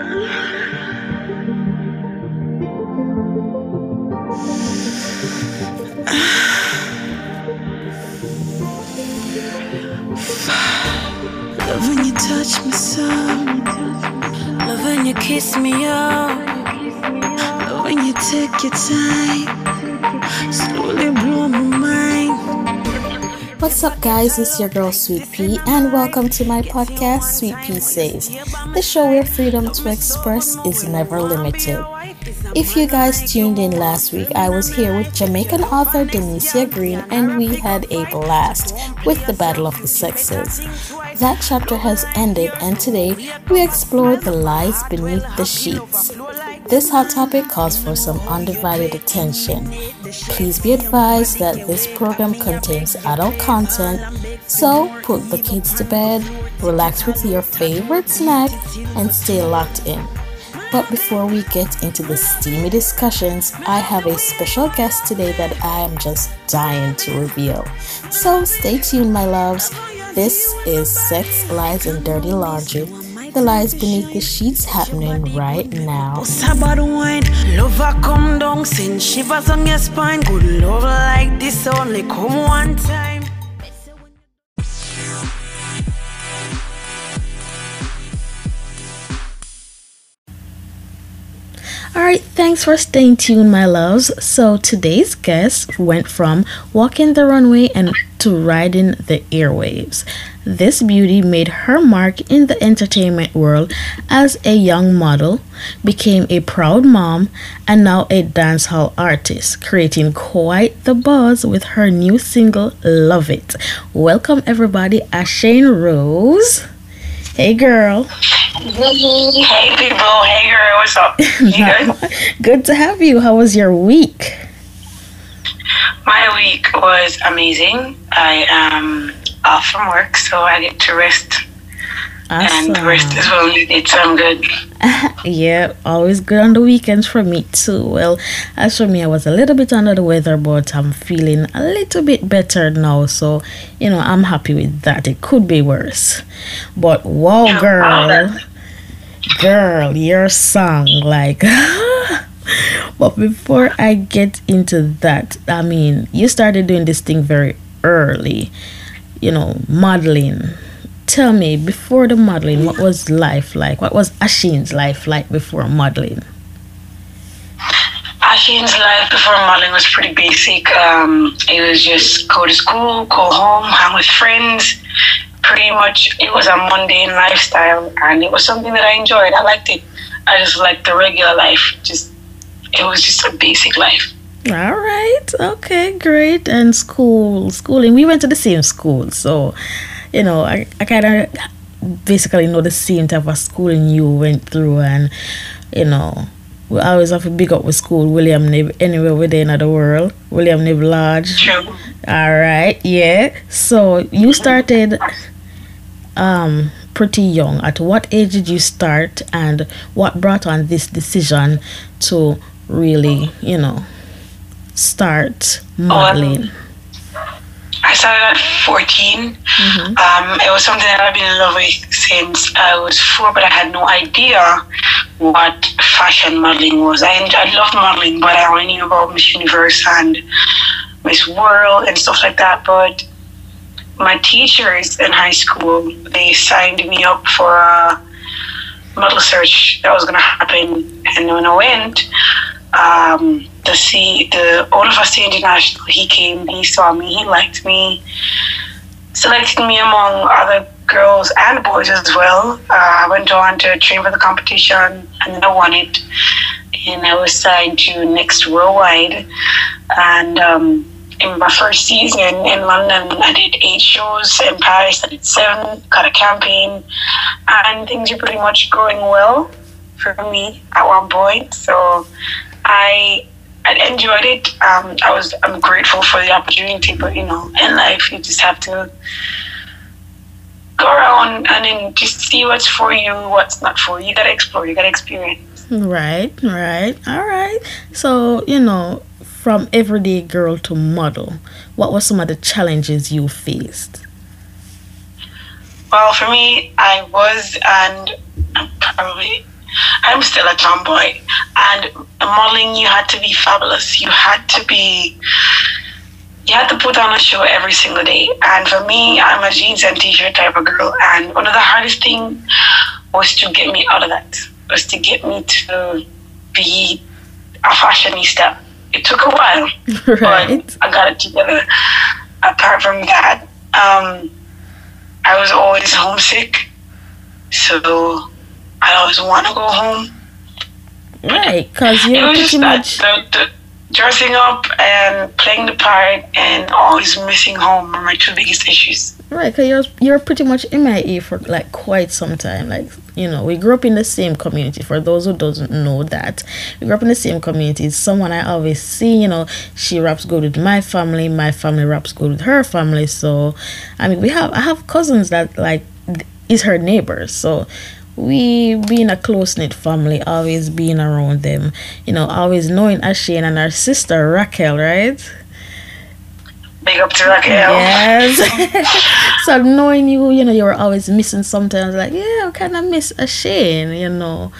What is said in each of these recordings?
Love when you touch me so. Love when you kiss me up. Love when you take your time. Slowly. What's up, guys? It's your girl Sweet Pea, and welcome to my podcast, Sweet Pea Says, the show where freedom to express is never limited. If you guys tuned in last week, I was here with Jamaican author Denicia Green, and we had a blast with the Battle of the Sexes. That chapter has ended, and today we explore the lies beneath the sheets. This hot topic calls for some undivided attention. Please be advised that this program contains adult content, so put the kids to bed, relax with your favorite snack, and stay locked in. But before we get into the steamy discussions, I have a special guest today that I am just dying to reveal. So stay tuned, my loves. This is Sex, Lies, and Dirty Laundry the lies beneath the sheets happening right now. Come down, send shivers on your spine. Good love like this only come one time. Alright, thanks for staying tuned, my loves. So, today's guest went from walking the runway and to riding the airwaves. This beauty made her mark in the entertainment world as a young model, became a proud mom, and now a dancehall artist, creating quite the buzz with her new single, Love It. Welcome, everybody, Ashane Rose. Hey, girl. Hey people, hey girl, what's up? You good? Good to have you. How was your week? My week was amazing. I am off from work, so I get to rest. And rest is well needed, so I'm good. yeah, always good on the weekends for me too. Well, as for me, I was a little bit under the weather, but I'm feeling a little bit better now. So, you know, I'm happy with that. It could be worse. But wow, girl, girl, your song, like. but before I get into that, I mean, you started doing this thing very early, you know, modeling. Tell me before the modeling what was life like? What was Ashane's life like before modeling? Ashane's life before modeling was pretty basic. Um, it was just go to school go home hang with friends pretty much it was a mundane lifestyle and it was something that i enjoyed. I liked it i just liked the regular life. Just it was just a basic life. All right. Okay great. And school schooling. We went to the same school so you know, I, I kind of basically know the same type of schooling you went through, and you know, we always have to big up with school. William Knibb, anywhere within the world. William Knibb Lodge. True. All right, yeah. So you started um pretty young. At what age did you start, and what brought on this decision to really, you know, start modeling? Oh, I started at 14. Mm-hmm. Um, it was something that I've been in love with since I was four, but I had no idea what fashion modeling was. I, I loved modeling, but I only knew about Miss Universe and Miss World and stuff like that. But my teachers in high school, they signed me up for a model search that was going to happen. And when I went, um, the see the C International. He came, he saw me, he liked me, selected me among other girls and boys as well. Uh, I went on to train for the competition, and then I won it. And I was signed to Next Worldwide, and um, in my first season in London, I did eight shows. In Paris, I did seven. Got a campaign, and things were pretty much going well for me at one point. So I I enjoyed it. Um, I was I'm grateful for the opportunity, but you know, in life you just have to go around and then just see what's for you, what's not for you. You gotta explore, you gotta experience. Right, right, all right. So you know, from everyday girl to model, what were some of the challenges you faced? Well, for me, I was and I'm probably I'm still a tomboy. And modeling, you had to be fabulous. You had to be, you had to put on a show every single day. And for me, I'm a jeans and t-shirt type of girl. And one of the hardest things was to get me out of that, was to get me to be a fashionista. It took a while, Right. but I got it together. Apart from that, um, I was always homesick, so I always want to go home. Right, because you're was pretty much the, the dressing up and playing the part and always missing home are my two biggest issues. right. Because you're you're pretty much MIA for like quite some time. Like you know, we grew up in the same community. For those who doesn't know that, we grew up in the same community. It's someone I always see. You know, she raps good with my family. My family raps good with her family. So, I mean, we have I have cousins that like is her neighbors. So we being a close knit family, always being around them, you know, always knowing Ashane and her sister Raquel, right? Big up to Raquel. Yes. so knowing you, you know, you were always missing sometimes, like, yeah, I kind of miss Ashane, you know.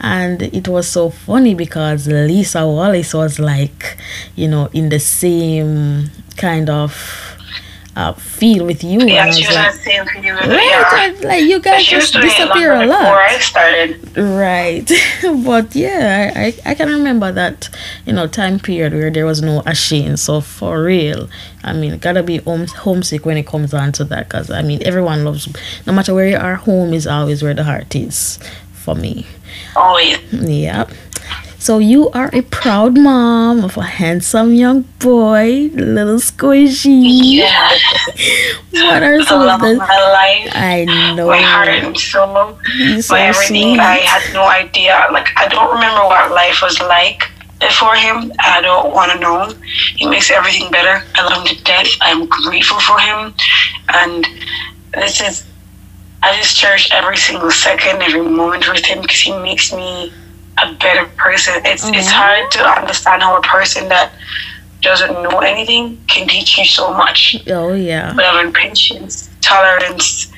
And it was so funny because Lisa Wallace was like, you know, in the same kind of uh, feel with you. Yeah, and I was like, the same video with Right, yeah. like you guys just disappear a lot. I started. Right. but yeah, I, I, I can remember that, you know, time period where there was no Ashane. So for real, I mean, gotta be home, homesick when it comes down to that. Because, I mean, everyone loves, no matter where you are, home is always where the heart is for me. Always. Yep. So you are a proud mom of a handsome young boy, little squishy. Yeah. What are some of the... my life. I know. My heart and soul. He's my so everything. sweet. I had no idea. Like I don't remember what life was like before him. I don't want to know. He makes everything better. I love him to death. I'm grateful for him, and this is. I just cherish every single second, every moment with him because he makes me a better person. It's it's mm-hmm. hard to understand how a person that doesn't know anything can teach you so much Oh, yeah. but having patience, tolerance,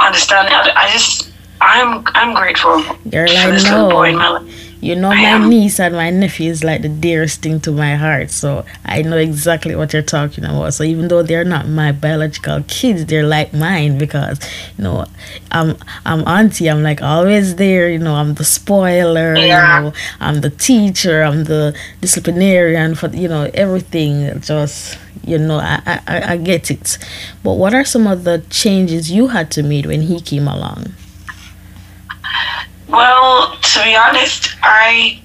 understanding. I, just, I'm, I'm grateful Girl, for I this little boy in my life. You know, my niece and my nephew is like the dearest thing to my heart. So I know exactly what you're talking about. So even though they're not my biological kids, they're like mine because, you know, I'm I'm auntie. I'm like always there. You know, I'm the spoiler. Yeah. You know, I'm the teacher. I'm the disciplinarian for you know everything. Just you know, I I, I- I get it. But what are some of the changes you had to make when he came along? Well, to be honest, I,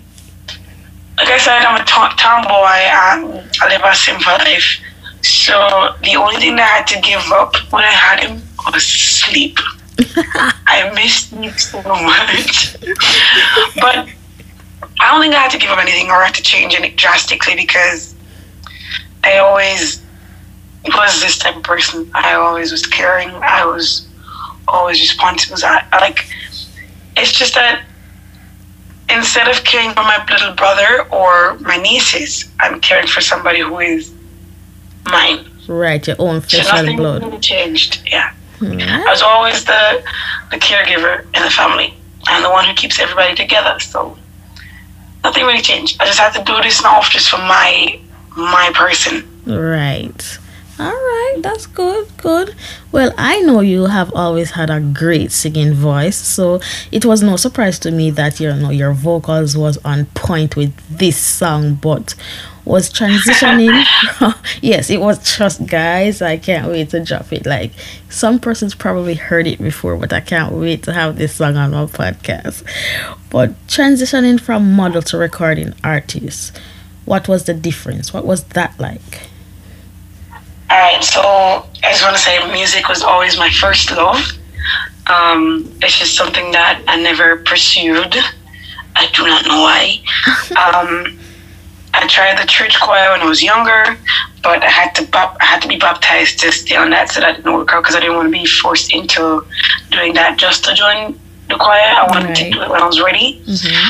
like I said, I'm a to- tomboy and I live a simple life. So the only thing that I had to give up when I had him was sleep. I missed sleep so much. but I don't think I had to give up anything or had to change it drastically because I always was this type of person. I always was caring. I was always responsible. I, I like. It's just that instead of caring for my little brother or my nieces, I'm caring for somebody who is mine. Right, your own So flesh and blood. really changed. Yeah. Hmm. I was always the the caregiver in the family and the one who keeps everybody together. So nothing really changed. I just had to do this now just for my my person. Right. All right, that's good, good. Well, I know you have always had a great singing voice, so it was no surprise to me that you know your vocals was on point with this song, but was transitioning. from, yes, it was just guys. I can't wait to drop it. Like some persons probably heard it before, but I can't wait to have this song on my podcast. But transitioning from model to recording artist, what was the difference? What was that like? All right, so I just want to say music was always my first love. Um, it's just something that I never pursued. I do not know why. um, I tried the church choir when I was younger, but I had to bap- I had to be baptized to stay on that, so that didn't work out because I didn't want to be forced into doing that just to join the choir. I wanted to do it when I was ready. Mm-hmm.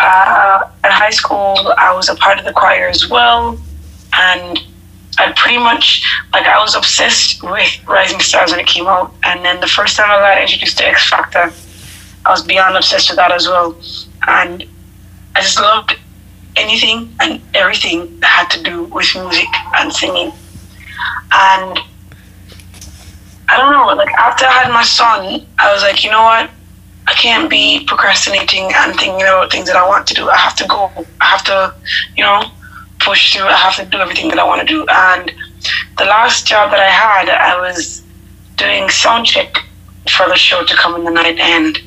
Uh, at high school, I was a part of the choir as well, and I pretty much like I was obsessed with Rising Stars when it came out. And then the first time I got introduced to X Factor, I was beyond obsessed with that as well. And I just loved anything and everything that had to do with music and singing. And I don't know, like after I had my son, I was like, you know what? I can't be procrastinating and thinking about things that I want to do. I have to go. I have to, you know, push through. I have to do everything that I want to do. And the last job that I had, I was doing sound check for the show to come in the night, and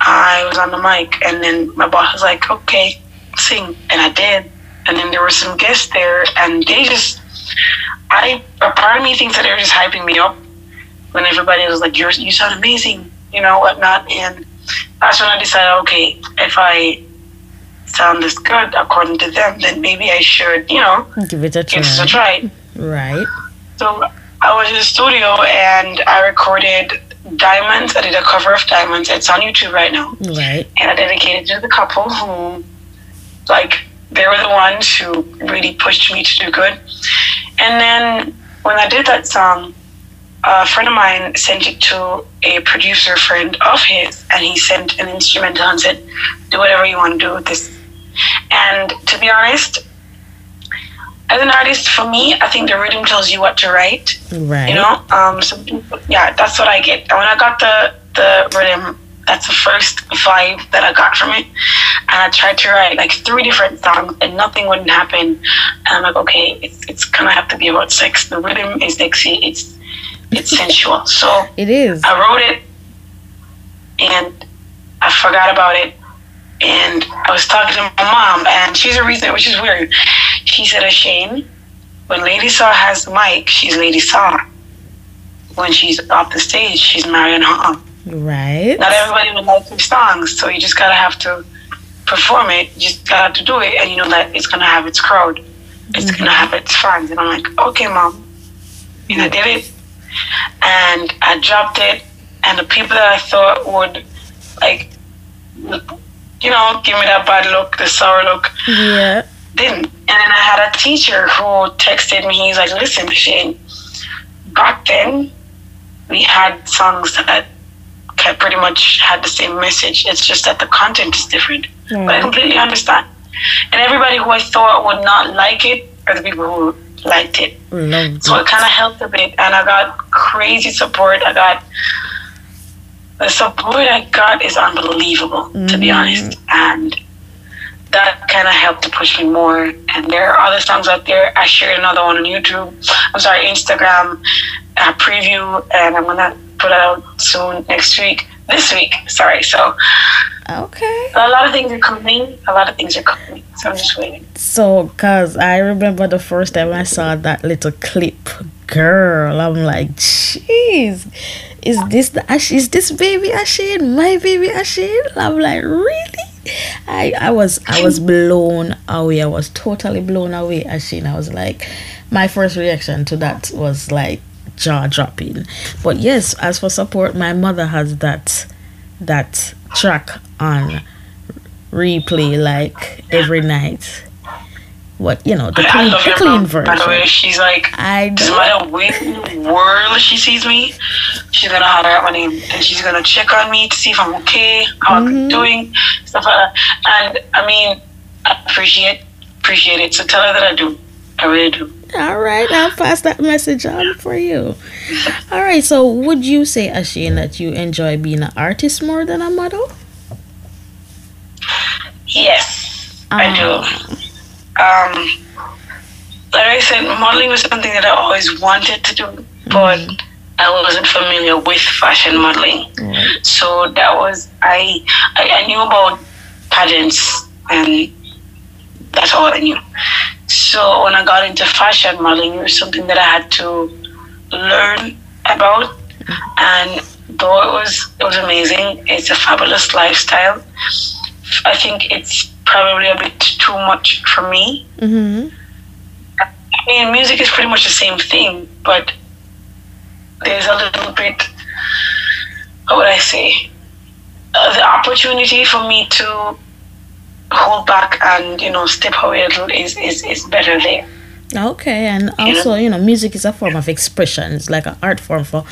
I was on the mic, and then my boss was like, "Okay, sing," and I did. And then there were some guests there, and they just, I, a part of me thinks that they were just hyping me up when everybody was like, "You you sound amazing," you know, whatnot, and that's when I decided, okay, if I sound this good according to them, then maybe I should, you know, give it a try. give this a try. Right. So I was in the studio and I recorded Diamonds. I did a cover of Diamonds. It's on YouTube right now. Right. And I dedicated it to the couple who, like, they were the ones who really pushed me to do good. And then when I did that song, a friend of mine sent it to a producer friend of his, and he sent an instrumental and said, "Do whatever you want to do with this." And to be honest, as an artist, for me, I think the rhythm tells you what to write. Right. You know, um, people, yeah, that's what I get. And when I got the the rhythm, that's the first vibe that I got from it. And I tried to write like three different songs, and nothing wouldn't happen. And I'm like, okay, it's it's gonna have to be about sex. The rhythm is sexy. It's it's sensual. So It is. I wrote it, and I forgot about it. And I was talking to my mom, and she's a reason, which is weird. She said, Shane, when Lady Saw has the mic, she's Lady Saw. When she's off the stage, she's Marion Hall. Right. Not everybody would like your songs, so you just gotta have to perform it. You just gotta have to do it, and you know that it's gonna have its crowd. It's mm-hmm. gonna have its fans. And I'm like, okay, mom. And I did it, and I dropped it, and the people that I thought would, like, you know, give me that bad look, the sour look, Yeah. didn't. And then I had a teacher who texted me. He's like, "Listen, Shane, back then we had songs that pretty much had the same message. It's just that the content is different. But I mm. completely understand. And everybody who I thought would not like it are the people who liked it. Loved So it it. kind of helped a bit, and I got crazy support. I got the support I got is unbelievable, to be Mhm. honest, and that kind of helped to push me more. And there are other songs out there. I shared another one on YouTube. I'm sorry, Instagram uh, preview, and I'm gonna put it out soon next week. This week, sorry. So Okay. a lot of things are coming. A lot of things are coming. So I'm just waiting. So, cause I remember the first time I saw that little clip, girl, I'm like, jeez, is this the Ash? Is this baby Ashane? My baby Ashane? I'm like, really? I I was I was blown away. I was totally blown away, Ashane. I was like, my first reaction to that was like jaw dropping. But yes, as for support, my mother has that that track on replay like every night. What you know, the I clean, the clean mom, by the way. She's like I Doesn't do. matter the world she sees me, she's gonna holler out my name and she's gonna check on me to see if I'm okay, how Mhm. I'm doing, stuff like that. And I mean, I appreciate appreciate it. So tell her that I do. I really do. All right, I'll pass that message on for you. All right, so would you say, Ashane, that you enjoy being an artist more than a model? Yes, I Ah. do. Um, like I said, modeling was something that I always wanted to do, but I wasn't familiar with fashion modeling. Right. So that was I, I I knew about pageants and that's all I knew. So when I got into fashion modeling, it was something that I had to learn about, and though it was it was amazing, it's a fabulous lifestyle. I think it's probably a bit too much for me. Mm-hmm. I mean, music is pretty much the same thing, but there's a little bit, how would I say, uh, the opportunity for me to hold back and, you know, step away a little is, is, is better there. Okay, and also, you know, music is a form of expression. It's like an art form for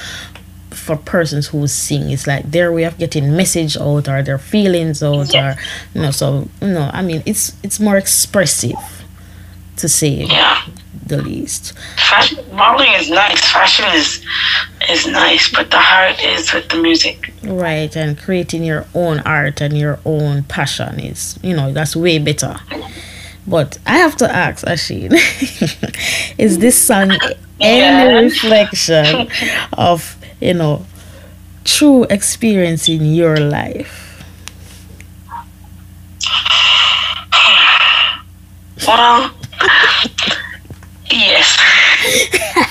for persons who sing. It's like their way of getting message out or their feelings out or you know, so you know, I mean it's it's more expressive to say Yeah. the least. Fashion modeling is nice. Fashion is is nice, but the heart is with the music. Right, and creating your own art and your own passion is, you know, that's way better. But I have to ask, Ashane, is this song any Yes. reflection of, you know, true experience in your life? Well, yes.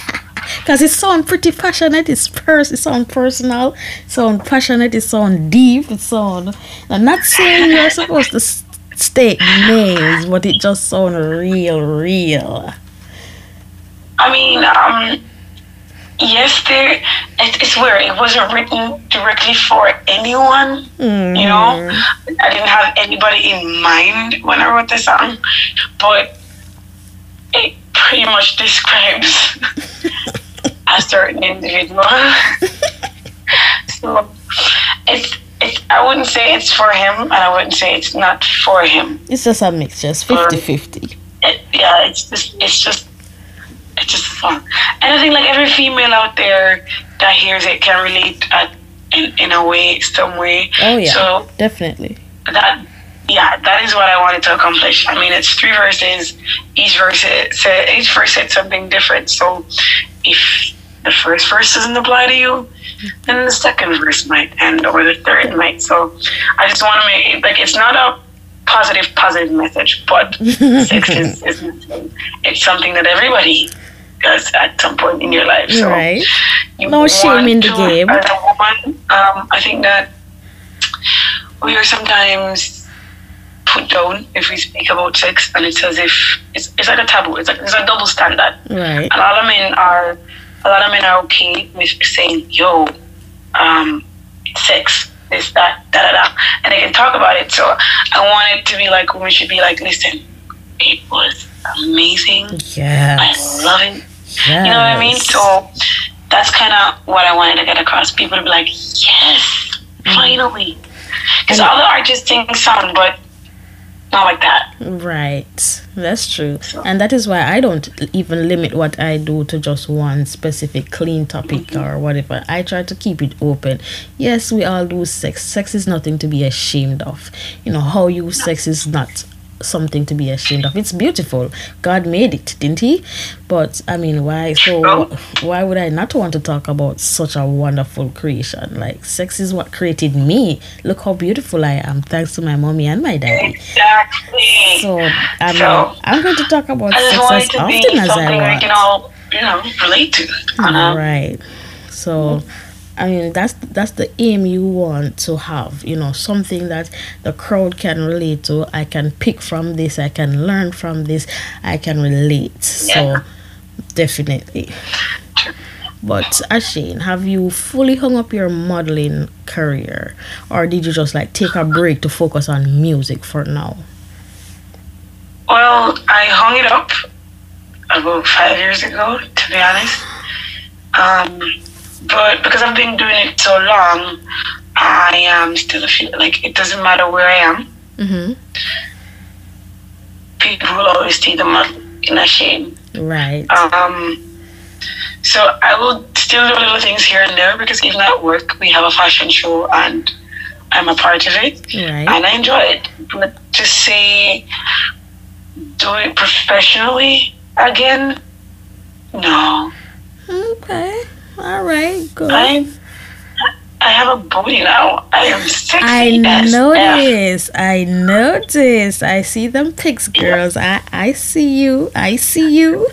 Because it sounds pretty passionate, it's pers- it sounds personal, it sounds passionate, it sounds deep, it sounds. I'm not saying you're supposed to state names, but it just sounds real, real. I mean, um, yes, there. It, it's weird. It wasn't written directly for anyone. You know, mm. I didn't have anybody in mind when I wrote the song, but it pretty much describes a certain individual. so it's. It's, I wouldn't say it's for him, and I wouldn't say it's not for him. It's just a mix, just 50 50. it, yeah, it's just it's just it's just fun. And I think like every female out there that hears it can relate at, in in a way, some way. Oh, yeah. So Definitely. that yeah, that is what I wanted to accomplish. I mean, it's three verses. Each verse said each verse said something different. So if the first verse doesn't apply to you, then the second verse might, and or the third might. So I just want to make like it's not a positive positive message, but sex is, is it's something that everybody does at some point in your life. So Right. you No shame in the game. As a woman, um, I think that we are sometimes put down if we speak about sex, and it's as if it's, it's like a taboo. It's like it's a double standard. Right. A lot of men are a lot of men are okay with saying, "Yo, um, sex, this, that, da da da," and they can talk about it. So I want it to be like women should be like, "Listen, it was amazing. Yeah. I love it." Yes. You know what I mean? So that's kind of what I wanted to get across. People to be like, yes, mm. finally. Because all the artists sing song, but not like that. Right. That's true. And that is why I don't even limit what I do to just one specific clean topic mm-hmm. or whatever. I try to keep it open. Yes, we all do sex. Sex is nothing to be ashamed of. You know, how you sex is not something to be ashamed of. It's beautiful. God made it, didn't he? But I mean, why so why would I not want to talk about such a wonderful creation? Like sex is what created me. Look how beautiful I am thanks to my mommy and my daddy. Exactly. So I mean, So, I'm going to talk about sex as often as I want. can all, you know, relate to. on a- Right. So, mm-hmm. I mean, that's that's the aim you want to have. You know, something that the crowd can relate to. I can pick from this. I can learn from this. I can relate. So, definitely. But Ashane, have you fully hung up your modeling career, or did you just like take a break to focus on music for now? Well, I hung it up about five years ago, to be honest. Um, but because I've been doing it so long, I am still feel like it doesn't matter where I am. Mm-hmm. People will always see the model in Ashane. Right. Um, so I will still do little things here and there because even at work we have a fashion show and I'm a part of it right. and I enjoy it. But to say do it professionally again, no. Okay. All right. Good. I I have a booty now. I am sexy I notice. I notice. I see them pics, girls. I I see you. I see you.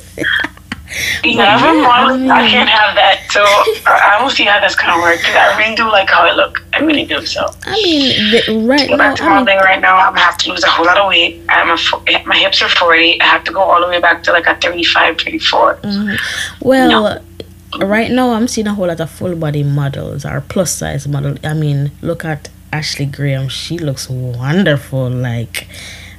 Yeah, I'm a model. I can't have that. So I don't see how that's gonna work because I really do like how I look. I really do. So I mean, the, right go now. back to I mean, modeling right now. I'm gonna have to lose a whole lot of weight. I'm a, my hips are 40. I have to go all the way back to like a 35, 34. Mm-hmm. well, right now I'm seeing a whole lot of full body models or plus size model. I mean, look at Ashley Graham. She looks wonderful. Like.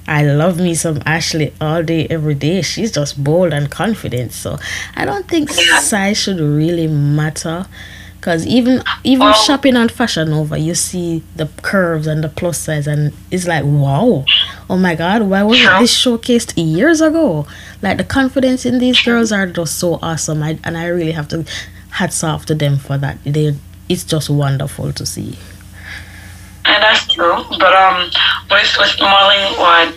I love me some Ashley all day, every day. She's just bold and confident. So I don't think size should really matter Because even even Well- shopping on Fashion Nova, you see the curves and the plus size, and it's like, wow, oh my God, why wasn't True. this showcased years ago? Like the confidence in these girls are just so awesome. I, and I really have to hats off to them for that. They, it's just wonderful to see. And that's true. But um, with with modeling, what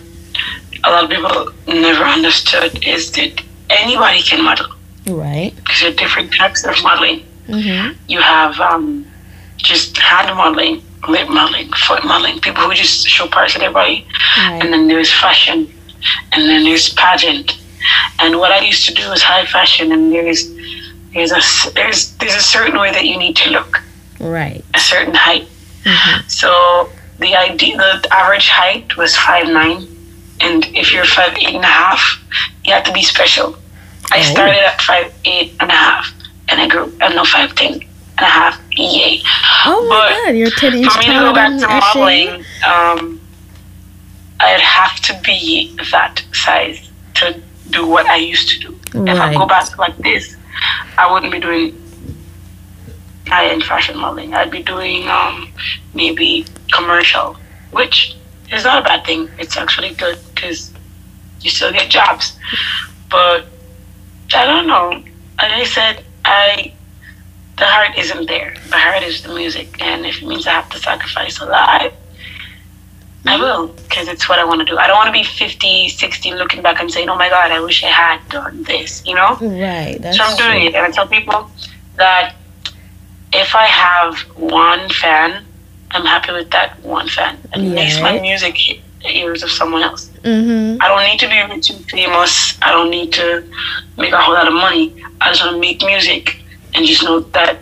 a lot of people never understood is that anybody can model. Right. Because there are different types of modeling. Mm-hmm. You have um, just hand modeling, lip modeling, foot modeling, people who just show parts of their body. Right. And then there's fashion, and then there's pageant. And what I used to do is high fashion, and there's there's a there's there's a certain way that you need to look, Right. a certain height. Mm-hmm. So the idea, the average height was five nine, and if you're five eight and a half, you have to be special. I Oh. started at five eight and a half, and I grew. I know five ten and a half. Yay! Oh my But God, you're 10 inch For me to go back to modeling, um, I'd have to be that size to do what I used to do. If I go back like this, I wouldn't be doing high-end fashion modeling. I'd be doing um, maybe commercial, which is not a bad thing. It's actually good because you still get jobs. But I don't know. Like I said, I the heart isn't there. The heart is the music, and if it means I have to sacrifice a lot, I mm-hmm. will because it's what I want to do. I don't want to be 50, 60 looking back and saying, "Oh my God, I wish I had done this," you know. Right. That's So I'm doing true. it, and I tell people that if I have one fan, I'm happy with that one fan. And it makes my music hit the ears of someone else. Mm-hmm. I don't need to be rich and famous. I don't need to make a whole lot of money. I just want to make music and just know that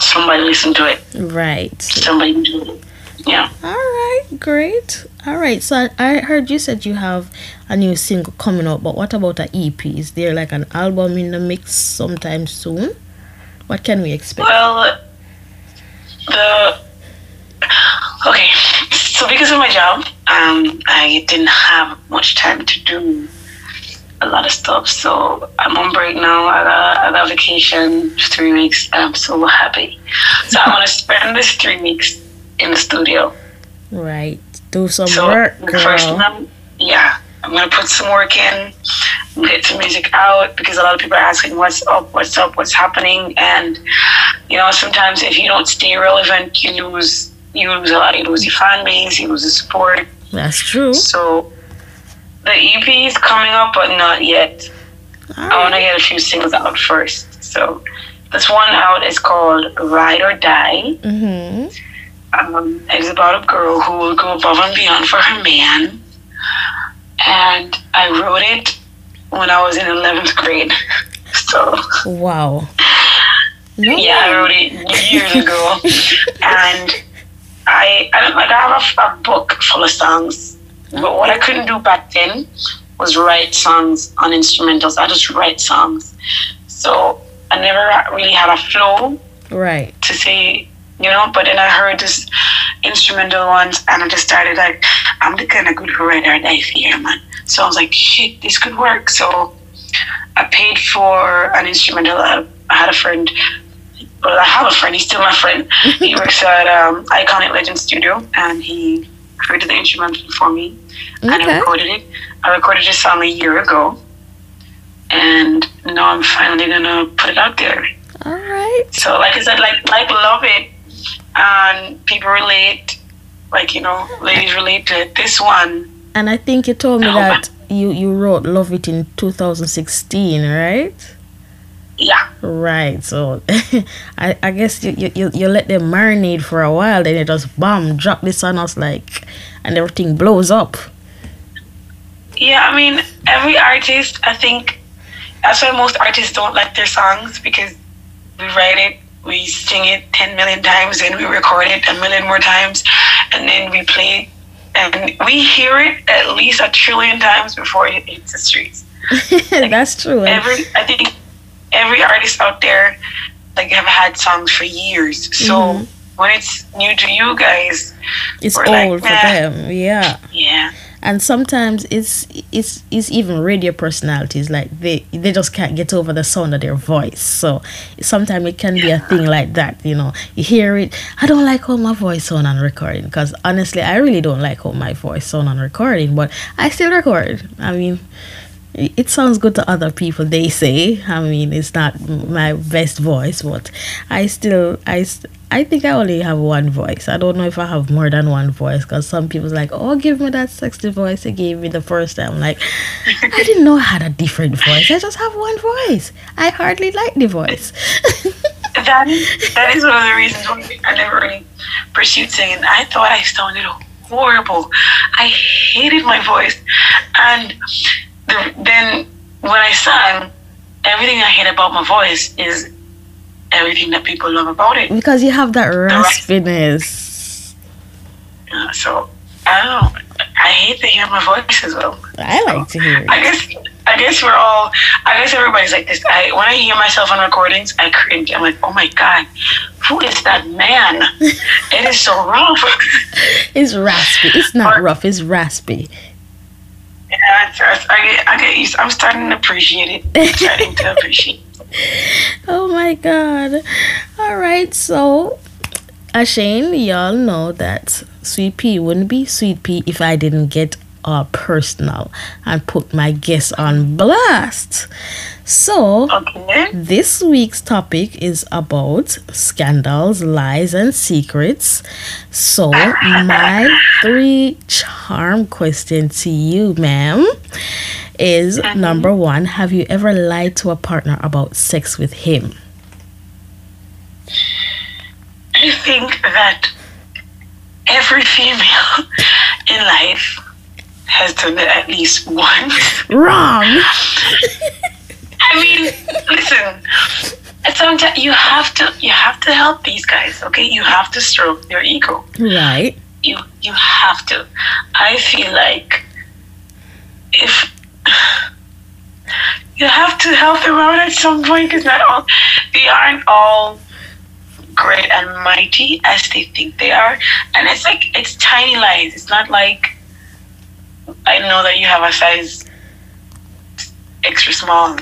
somebody listened to it. Right. Somebody enjoyed it. Yeah. All right, great. All right, so I, I heard you said you have a new single coming out, but what about an EP? Is there like an album in the mix sometime soon? What can we expect? Well, the okay. So because of my job, um, I didn't have much time to do a lot of stuff. So I'm on break now. I got, I got vacation for three weeks, I'm so happy. So I'm gonna spend this three weeks in the studio. Right, do some So work, the first girl. one, yeah, I'm gonna put some work in, get some music out because a lot of people are asking what's up, what's up, what's happening, and you know sometimes if you don't stay relevant, you lose you lose a lot. You lose your fan base, you lose the support. That's true. So the EP is coming up, but not yet. All I want to get a few singles out first. So this one out is called Ride or Die. Mm-hmm. um, it's about a girl who will go above and beyond for her man. And I wrote it when I was in 11th grade. So, Wow. No. yeah, I wrote it years ago. and I, I don't like, I have a, a book full of songs. But what I couldn't do back then was write songs on instrumentals. I just write songs. So I never really had a flow Right. to say, you know, but then I heard this instrumental ones and I just started like, I'm the kind of good writer I here, man. So I was like, shit, this could work. So I paid for an instrumental. I, I had a friend, well, I have a friend, he's still my friend. he works at um, Iconic Legend Studio and he created the instrumental for me okay. and I recorded it. I recorded this song a year ago and now I'm finally gonna put it out there. All right. So, like I said, like like love it, and people relate. Like you know, ladies relate to it. This one, And I think you told me that you you wrote "Love It" in 2016, right? Yeah, Right. So I, I guess you, you, you, you let them marinate for a while, then it just bam, drop this on us like, and everything blows up. yeah. I mean, every artist, I think that's why most artists don't like their songs because we write it, we sing it ten million times, and we record it a million more times, and then we play it, and we hear it at least a trillion times before it hits the streets. That's true. Every I think every artist out there like have had songs for years. So Mhm. when it's new to you guys, it's old like, for them. Yeah. yeah. and sometimes it's it's it's even radio personalities like they they just can't get over the sound of their voice so sometimes it can be a thing like that you know you hear it i don't like how my voice sound on recording because honestly i really don't like how my voice sound on recording but i still record i mean it sounds good to other people they say. I mean it's not my best voice but i still i i think i only have one voice. I don't know if i have more than one voice because some people's like oh give me that sexy voice you gave me the first time. Like i didn't know i had a different voice. I just have one voice. I hardly like the voice. That, that is one of the reasons why i never really pursued singing. I thought i sounded horrible. I hated my voice. And then when I sang, everything I hate about my voice is everything that people love about it. Because you have that raspiness. Yeah, so I don't know. I hate to hear my voice as well. I like to hear it. I guess I guess we're all I guess everybody's like this. I when I hear myself on recordings, I cringe. I'm like, oh my god, who is that man? it is so rough. it's raspy. It's not rough, it's raspy. Yeah, I get, I get used. I'm starting to appreciate it. I'm starting to appreciate. Oh my god! All right, so Ashane, y'all know that Sweet Pea wouldn't be Sweet Pea if I didn't get uh, personal and put my guests on blast. So, okay. this week's topic is about scandals, lies, and secrets. So, my three charm question to you, ma'am, is mm-hmm. number one Have you ever lied to a partner about sex with him? I think that every female in life has done it at least once. Wrong. I mean, listen. Sometimes you have to you have to help these guys. Okay, you have to stroke their ego. Right. You you have to. I feel like if you have to help them out at some point because not all they aren't all great and mighty as they think they are, and it's like it's tiny lies. It's not like I know that you have a size extra small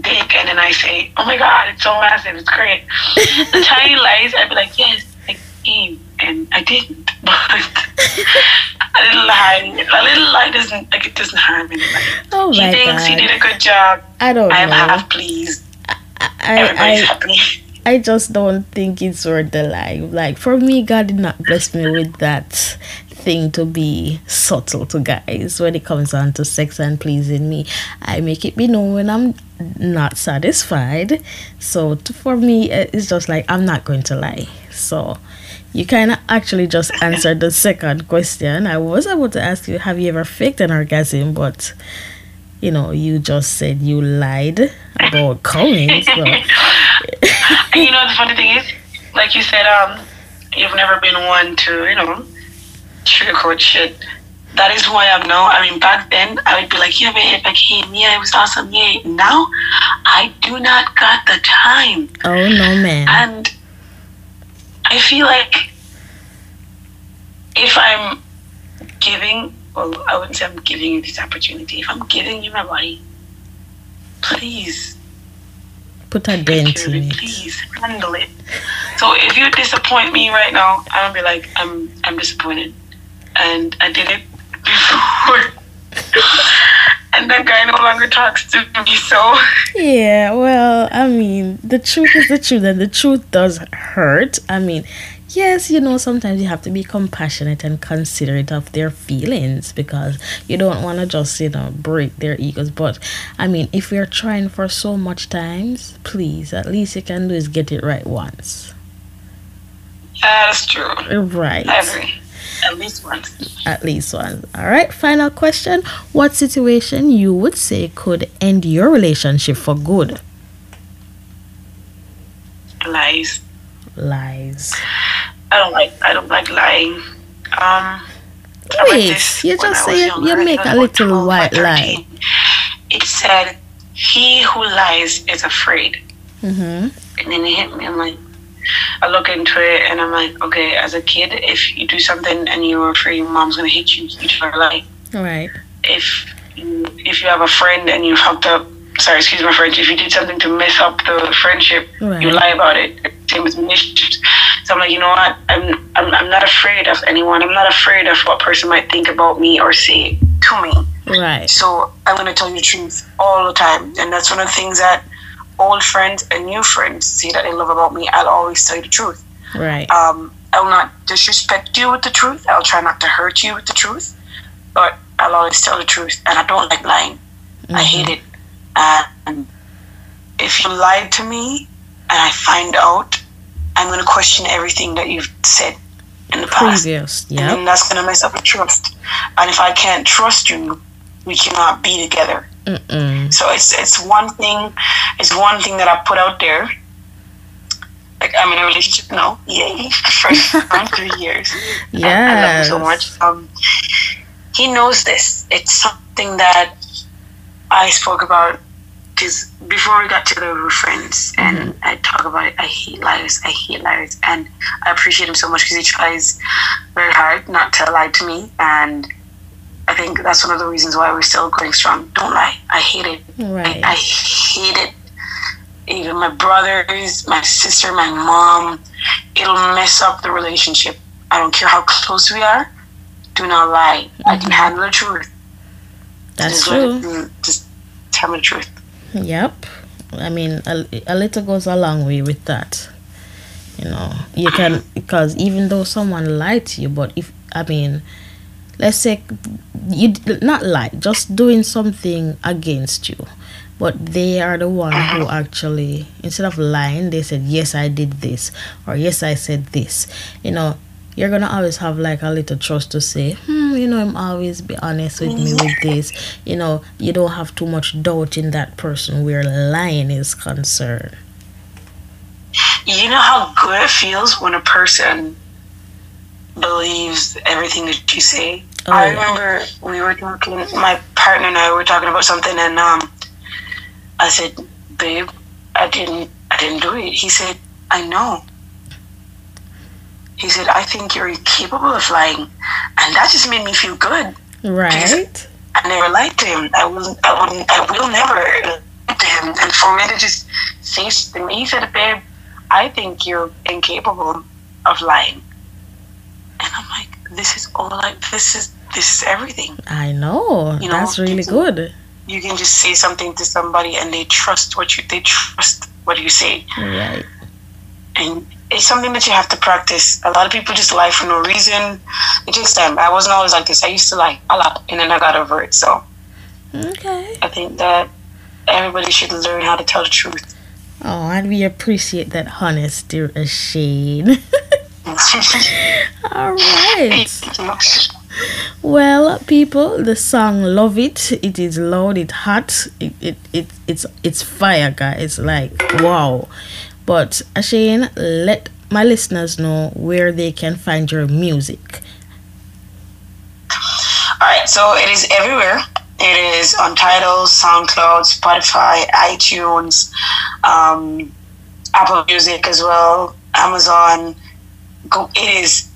dick, and then I say, "Oh my god, it's so massive, it's great." the tiny lies, I'd be like, "Yes, I came," and I didn't. But a little lie, a little lie doesn't like it doesn't harm anybody. Oh he my thinks god! he did a good job. I don't I'm know. half pleased. I, Everybody's I, happy. I just don't think it's worth the lie. Like for me, God did not bless me with that thing to be subtle to guys when it comes on to sex and pleasing me. I make it be known when I'm not satisfied. So to, for me, uh, it's just like I'm not going to lie. So you kind of actually just answered the second question. I was about to ask you, have you ever faked an orgasm? But you know, you just said you lied about coming. So. you know, the funny thing is, like you said, um, you've never been one to, you know, sugarcoat shit. That is who I am now. I mean, back then, I would be like, yeah, babe, I came. Yeah, it was awesome. Yeah. Now, I do not got the time. Oh, no, man. And I feel like if I'm giving, well, I wouldn't say I'm giving you this opportunity. If I'm giving you my body, please put a dent in it. Please handle it. So if you disappoint me right now, I'm gonna be like, I'm I'm disappointed, and I did it before. and that guy no longer talks to me, so. Yeah, well, I mean, the truth is the truth, and the truth does hurt. I mean, yes, you know, sometimes you have to be compassionate and considerate of their feelings because you don't want to just, you know, break their egos. But I mean, if you're trying for so much times, please, at least you can do is get it right once. Yeah, that's true. Right. I agree. At least once. At least once. All right. Final question. What situation you would say could end your relationship for good? Lies. Lies. I don't like. I don't like lying. Um. Wait, you just say you, you make a little white lie. It said, "He who lies is afraid." Mm-hmm. And then it hit me. I'm like, I look into it, and I'm like, okay. As a kid, if you do something and you're afraid your mom's gonna hit you, you a lie. Right. If you, if you have a friend and you fucked up, sorry, excuse my French, if you did something to mess up the friendship, Right. you lie about it. Same with relationships. So I'm like, you know what? I'm, I'm I'm not afraid of anyone. I'm not afraid of what person might think about me or say to me. Right. So I'm gonna tell you the truth all the time, and that's one of the things that old friends and new friends see that they love about me. I'll always tell you the truth. Right. Um, I will not disrespect you with the truth. I'll try not to hurt you with the truth, but I'll always tell the truth, and I don't like lying. I hate it. And if you lied to me, and I find out, I'm gonna question everything that you've said in the past Previous. and Yep. then that's gonna mess up the trust. And if I can't trust you, we cannot be together. Mm-mm. So it's it's one thing, it's one thing that I put out there. Like I'm in a relationship now, yay, first time three years. Yeah, I love him so much. Um, he knows this. It's something that I spoke about because before we got together, we were friends, and I talk about it. I hate liars. I hate liars, and I appreciate him so much because he tries very hard not to lie to me, and I think that's one of the reasons why we're still going strong. Don't lie. I hate it. Right. I, I hate it. Even my brothers, my sister, my mom, it'll mess up the relationship. I don't care how close we are. Do not lie. I can mm-hmm. handle the truth. That's Just true. Just tell me the truth. Yep. I mean, a, a little goes a long way with that. You know, you can because even though someone lied to you, but if I mean, let's say you not lie, just doing something against you, but they are the one who actually instead of lying, they said yes, I did this or yes, I said this. You know, you're gonna always have like a little trust to say, hmm, you know, I'm always be honest with me with this. You know, you don't have too much doubt in that person where lying is concerned. You know how good it feels when a person believes everything that you say. Oh, I yeah. remember we were talking. My partner and I were talking about something, and um, I said, "Babe, I didn't. I didn't do it." He said, "I know." He said, "I think you're capable of lying," and that just made me feel good. Right? I never lied to him. I will. I wouldn't. I will never lie to him. And for me to just say something, he said, "Babe, I think you're incapable of lying." And I'm like, "This is all. I. This is. This is everything. I know. You know, That's really good. You can just say something to somebody, and they trust what you. They trust what you say, Right. and it's something that you have to practice. A lot of people just lie for no reason. It takes time. I wasn't always like this. I used to lie a lot, and then I got over it. So." Okay. I think that everybody should learn how to tell the truth. Oh, and we appreciate that honesty, Shane. All right. Well, people, the song "Love It." It is loud, it hot, it, it, it it's it's fire, guys. It's like wow. But Shane, let my listeners know where they can find your music. All right, so it is everywhere. It is on Tidal, SoundCloud, Spotify, iTunes, um, Apple Music as well, Amazon. Go, it is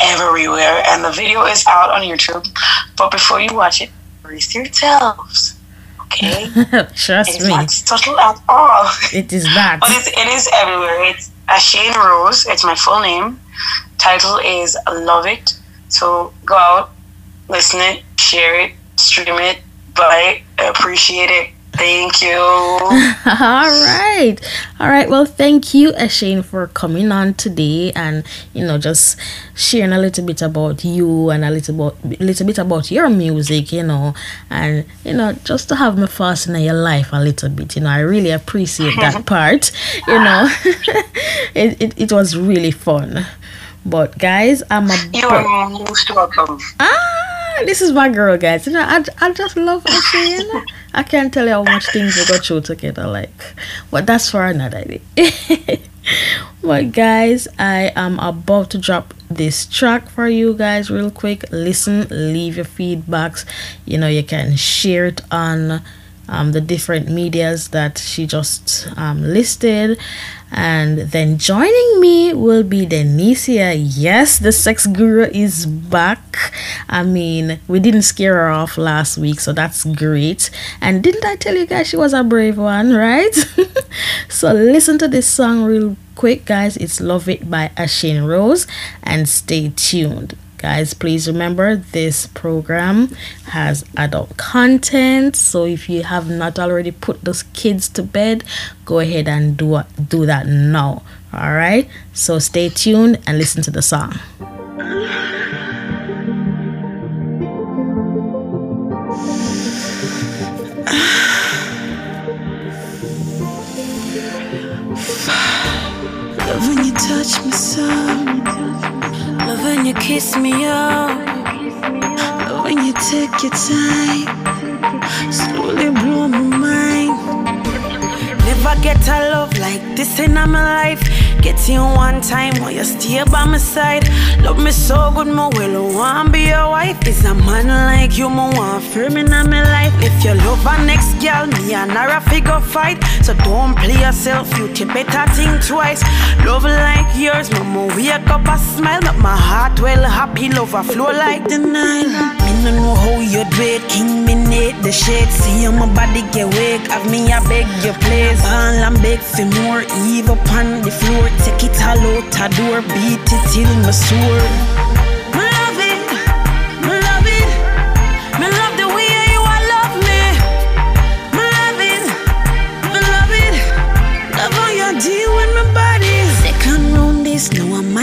everywhere, and the video is out on YouTube. But before you watch it, brace yourselves, okay? Trust It's me, not subtle at all. it is that. But it's, it is everywhere. It's Ashane Rose. It's my full name. Title is Love It. So go out, listen it, share it, stream it, buy it, appreciate it. Thank you. All right. All right. Well, thank you, Shane, for coming on today and, you know, just sharing a little bit about you and a little bit, little bit about your music, you know, and, you know, just to have me fast in your life a little bit, you know, I really appreciate that part, you know. it, it, it was really fun. But, guys, I'm a. You are most welcome. Ah, this is my girl, guys. You know, I, I just love her. You know? I can't tell you how much things we go through together. Like, but that's for another day. but guys, I am about to drop this track for you guys real quick. Listen, leave your feedbacks. You know, you can share it on um, the different medias that she just um, listed And then joining me will be Denicia. Yes, the sex guru is back. I mean, we didn't scare her off last week, so that's great. And didn't I tell you guys she was a brave one, right? so listen to this song real quick, guys. It's Love It by Ashane Rose and stay tuned. Guys, please remember this program has adult content. So if you have not already put those kids to bed, go ahead and do do that now. All right? So stay tuned and listen to the song. When you touch me Love when you kiss me up. Love when you take your time. Slowly blow my mind. Never get a love like this in my life. Get you one time while you stay by my side. Love me so good, my will want be your wife. Is a man like you, my want firm in my life. If you love a next girl, me and her a figure fight. So don't play yourself, you better think twice. Love like yours, mama, wake up a smile. Make my heart well happy, love a flow like the Nile. No know how you do king me need the shit. See how my body get wake, have me I beg you please. Ball and beg for more, Eve upon the floor. Take it all out a door, beat it till my sore.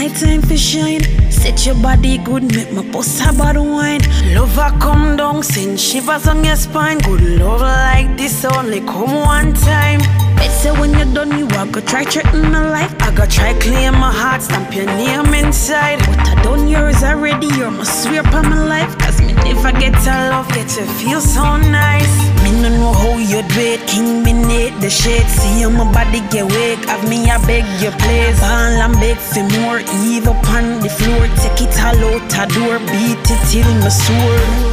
My time for shine. Set your body good, make my bust about wine. Love I come down, send shivers on your spine. Good love like this only come one time. Better when you're done, you are go try threaten my life. I go try clear my heart, stamp your name inside. What I done yours already, you're my swear upon my life. Cause me never get to love, get to feel so nice. No know how you do it, king me need the shit. See how my body get wake, have me I beg you please. Ball and beg for more, Eve upon the floor. Take it all out a door, beat it till my sore.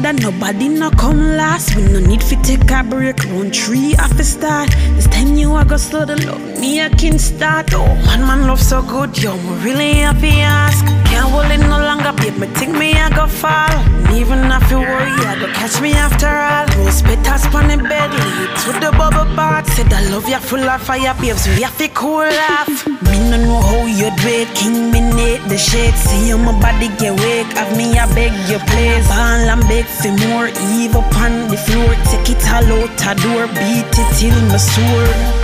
Together, nobody no come last. We no need fi take a break, round three off the start. This time you a go slow the love, me I can start. Oh, one man love so good, yo, me really happy ask. Can't hold it no longer, babe, me think me I go fall. And even if you worry, I go catch me after all. Rose petals on the bed, lead to the bubble bath. Said I love you full of fire, babes, we have to cool off. Me no know how you do it, king me need the shit. See your my body get wake, have me I beg you please. Ball and beg for more, Eve upon the floor. Take it all out a door, beat it till my sore.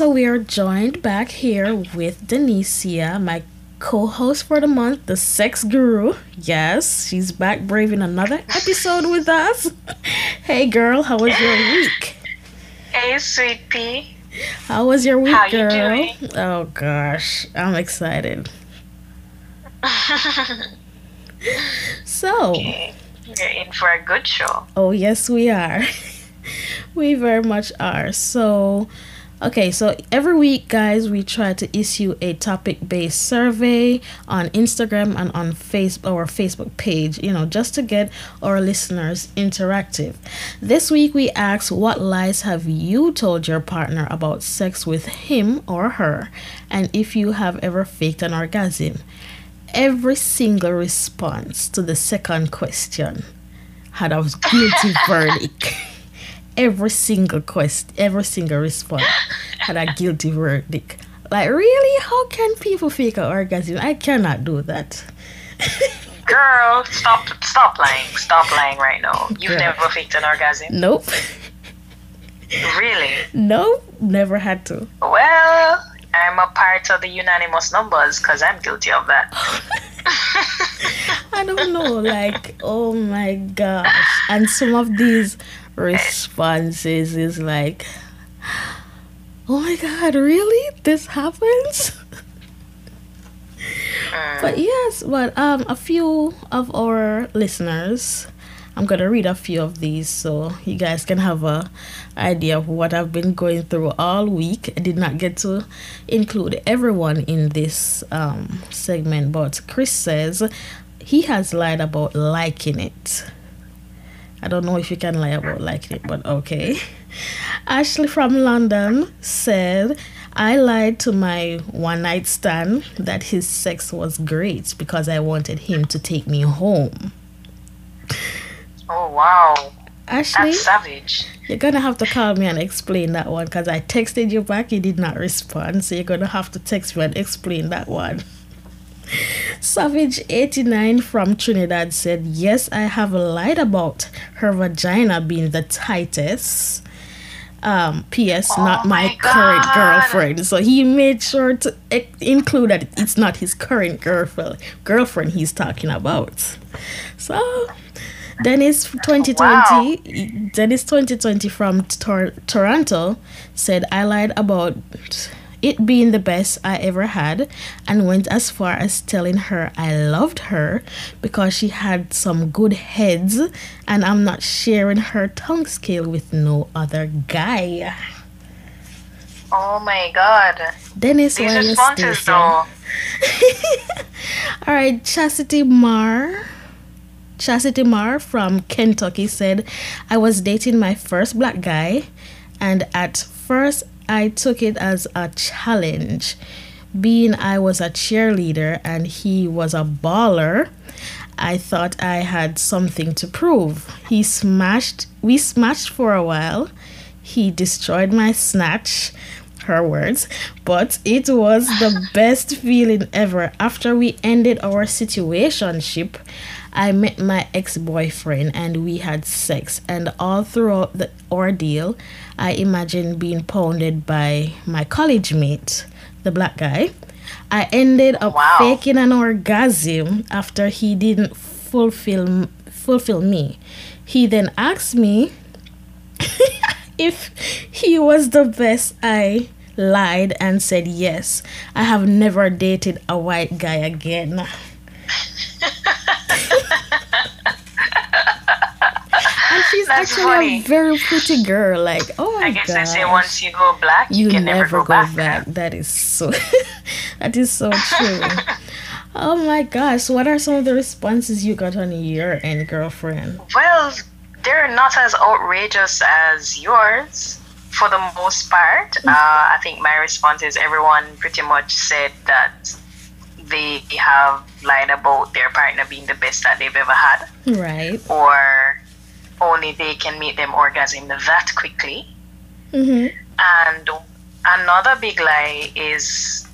So we are joined back here with Denicia, my co-host for the month, the sex guru. Yes, she's back braving another episode with us. hey girl, how was your week? Hey, sweet pea. How was your week, How you girl? doing? Oh gosh, I'm excited. So, You're in for a good show. Oh, yes, we are. we very much are. So, okay, so every week, guys, we try to issue a topic based survey on Instagram and on Facebook our Facebook page, you know, just to get our listeners interactive. This week, we asked, What lies have you told your partner about sex with him or her? And if you have ever faked an orgasm. Every single response to the second question had a guilty verdict. Every single quest, every single response had a guilty verdict. Like, really? How can people fake an orgasm? I cannot do that. Girl, stop stop lying. Stop lying right now. You've Girl. never faked an orgasm? Nope. Really? nope. Never had to. Well, I'm a part of the unanimous numbers because I'm guilty of that. I don't know. Like, oh my gosh. And some of these responses is like, oh my god, really? This happens? But yes, but um, a few of our listeners, I'm gonna read a few of these so you guys can have a idea of what I've been going through all week. I did not get to include everyone in this um, segment, but Chris says he has lied about liking it. I don't know if you can lie about liking it, but okay. Ashley from London said, I lied to my one night stand that his sex was great because I wanted him to take me home. Oh wow, Ashley, that's savage. you're gonna have to call me and explain that one because I texted you back, you did not respond, so you're gonna have to text me and explain that one. Savage89 from Trinidad said, Yes, I have lied about her vagina being the tightest. Um, P.S. not my, my current girlfriend. So he made sure to include that it's not his current girlfriend girlfriend he's talking about. So Dennis 2020 Dennis 2020 from Tor- Toronto said I lied about it being the best I ever had and went as far as telling her I loved her because she had some good heads and I'm not sharing her tongue scale with no other guy. Oh my god. Dennis, These why are responses though. All right, Chastity Mar. Chastity Mar from Kentucky said, I was dating my first black guy, and at first I took it as a challenge. Being I was a cheerleader and he was a baller, I thought I had something to prove. He smashed, we smashed for a while. He destroyed my snatch, her words, but it was the best feeling ever. After we ended our situationship, I met my ex boyfriend and we had sex. And all throughout the ordeal, I imagined being pounded by my college mate, the black guy. I ended up Wow. faking an orgasm after he didn't fulfill fulfill me. He then asked me if he was the best. I lied and said yes. I have never dated a white guy again. She's That's actually funny. a very pretty girl. Like, oh my god. I guess they say gosh. once you go black, you, you can never, go, back. That is so. that is so true. oh my gosh! What are some of the responses you got on your end, girlfriend? Well, they're not as outrageous as yours for the most part. Uh, I think my response is everyone pretty much said that they have lied about their partner being the best that they've ever had, Right. or only they can make them orgasm that quickly. Mm-hmm. And another big lie is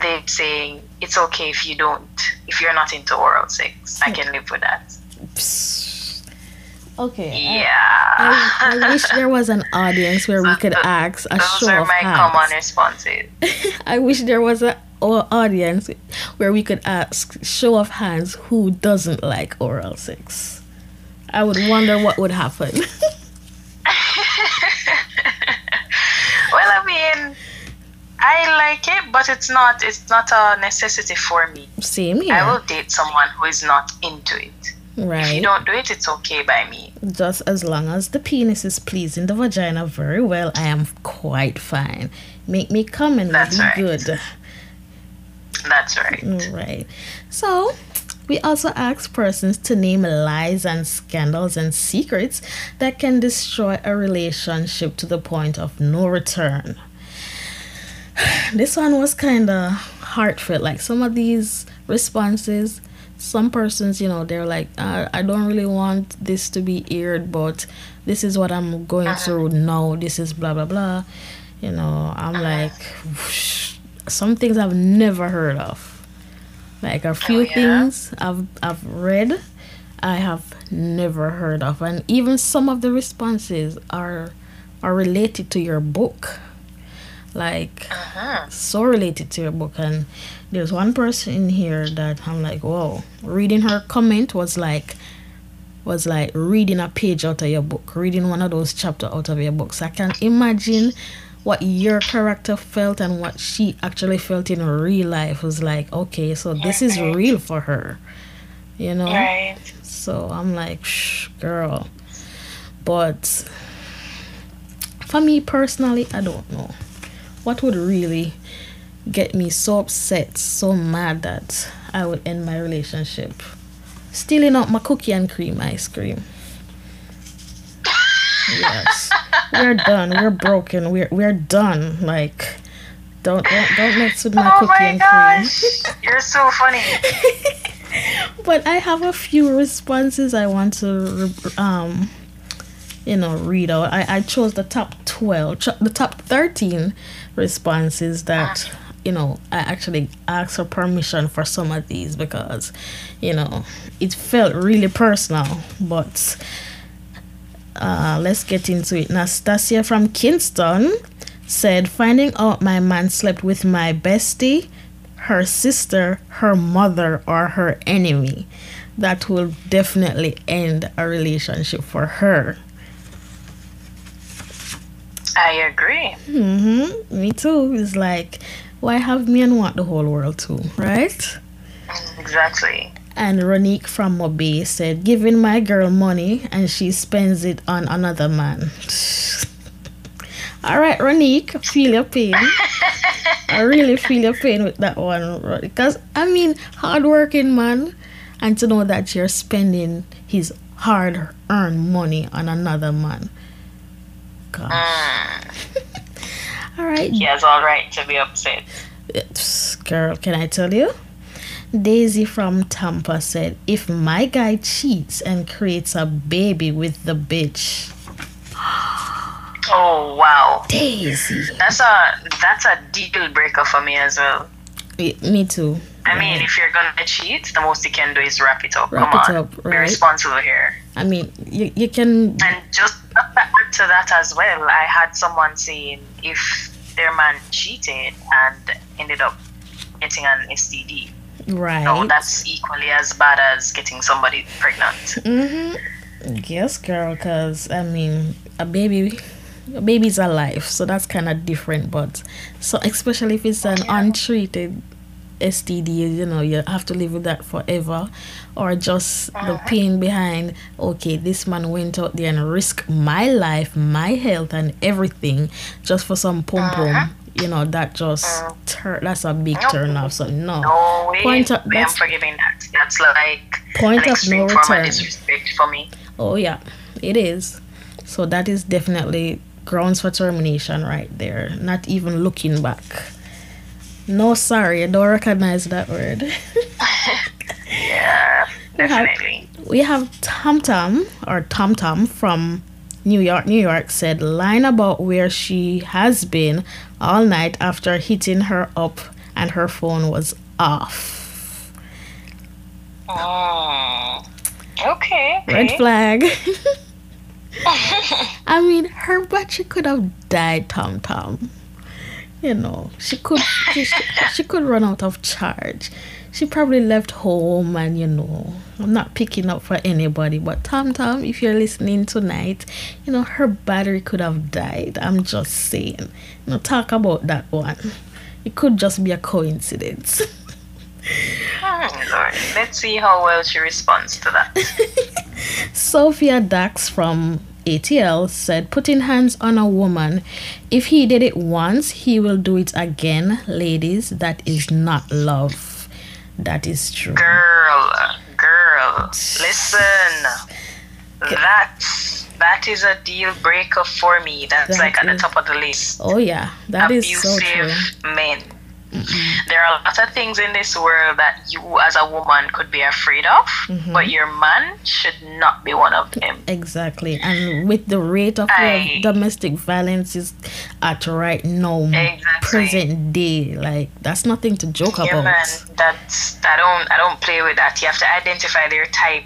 they saying it's okay if you don't, if you're not into oral sex. I can live with that. Okay. Yeah. I, I wish there was an audience where we could Th- ask a Those show are my hands. common responses. I wish there was a or audience where we could ask show of hands who doesn't like oral sex. I would wonder what would happen. Well, I mean, I like it, but it's not. It's not a necessity for me. Same here. I will date someone who is not into it. Right. If you don't do it, it's okay by me. Just as long as the penis is pleasing the vagina very well, I am quite fine. Make me come and That's be right. good. That's right. Right. So, we also ask persons to name lies and scandals and secrets that can destroy a relationship to the point of no return. This one was kind of heartfelt. Like some of these responses, some persons, you know, they're like, uh, I don't really want this to be aired, but this is what I'm going through now. This is blah, blah, blah. You know, I'm like, some things I've never heard of. Like a few Oh, yeah? things I've I've read, I have never heard of, and even some of the responses are are related to your book. Like Uh-huh. so related to your book and there's one person in here that I'm like, whoa. Reading her comment was like was like reading a page out of your book, reading one of those chapter out of your book. So I can imagine what your character felt and what she actually felt in real life was like, okay, so this is real for her. You know? Right. So I'm like, Shh, girl. But for me personally, I don't know. What would really get me so upset, so mad that I would end my relationship? Stealing out my cookie and cream ice cream. Yes. We're done. We're broken. We're we're done. Like don't don't don't mess with my Oh cookie my and cream. gosh, you're so funny. but I have a few responses I want to, um, you know, read out. I, I chose the top 12, ch- the top 13 responses that, you know, I actually asked for permission for some of these because, you know, it felt really personal. But uh, let's get into it. Nastasia from Kingston said, Finding out my man slept with my bestie her sister, her mother, or her enemy. That will definitely end a relationship for her. I agree. Mm-hmm. Me too. It's like, why have me and want the whole world too, right? Exactly. And Ronique from Mobay said, giving my girl money and she spends it on another man. All right, Ronique, feel your pain. I really feel your pain with that one because I mean, hardworking man, and to know that you're spending his hard-earned money on another man. Ah. Gosh. All right, He has all right to be upset. Girl, can I tell you? Daisy from Tampa said, "If my guy cheats and creates a baby with the bitch, Oh wow, Daisy, that's a that's a deal breaker for me as well. me, me too. I mean, if you're gonna cheat, the most you can do is wrap it up. Wrap Come it on, up, be responsible here. I mean, you you can And just to add to that as well, I had someone saying if their man cheated and ended up getting an STD, right. no, that's equally as bad as getting somebody pregnant. Mm-hmm. Yes, girl. Cause I mean, a baby, babies are life, so that's kind of different. But so especially if it's an untreated STD, you know, you have to live with that forever, or just the pain behind. Okay, this man went out there and risked my life, my health, and everything just for some pom pom. You know, that just mm. tur- that's a big Nope. turn off. So no, No way, Point of- way I'm that's- forgiving that. That's like Point of no return. disrespect for me. Oh yeah, it is. So that is definitely grounds for termination right there. Not even looking back. No sorry, I don't recognize that word. Yeah, We have- we have Tom Tom or Tom Tom from New York, New York said line about where she has been all night after hitting her up and her phone was off. Mm. Okay. Red flag. I mean, her but she could have died, Tom Tom. You know, she could she, she could run out of charge. She probably left home, and you know, I'm not picking up for anybody, but Tom Tom, if you're listening tonight, you know, her battery could have died. I'm just saying. You know, talk about that one. It could just be a coincidence. Hmm, Lord, let's see how well she responds to that. Sophia Dax from ATL said, putting hands on a woman, if he did it once, he will do it again. Ladies, that is not love. That is true. Girl, girl, listen. That that is a deal breaker for me. That's That like at the top of the list. Oh, yeah, that is so true. Abusive men. There are a lot of things in this world that you, as a woman, could be afraid of, Mm-hmm. but your man should not be one of them. Exactly. And with the rate of Aye. domestic violence is at right now, Exactly. present day. Like that's nothing to joke Yeah, about. man. That's I don't I don't play with that. You have to identify their type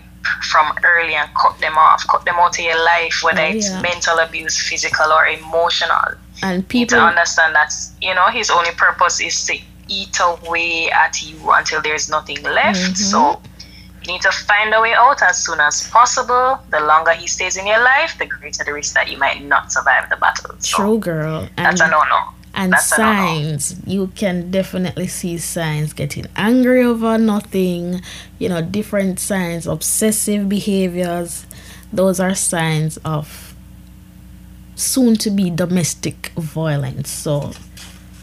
from early and cut them off, cut them out of your life, whether Oh, it's mental abuse, physical or emotional. And to people understand that you know his only purpose is to eat away at you until there's nothing left. Mm-hmm. So you need to find a way out as soon as possible. The longer he stays in your life, the greater the risk that you might not survive the battle. So true girl. And that's a no no. and That's signs you can definitely see signs getting angry over nothing you know different signs obsessive behaviors those are signs of soon to be domestic violence so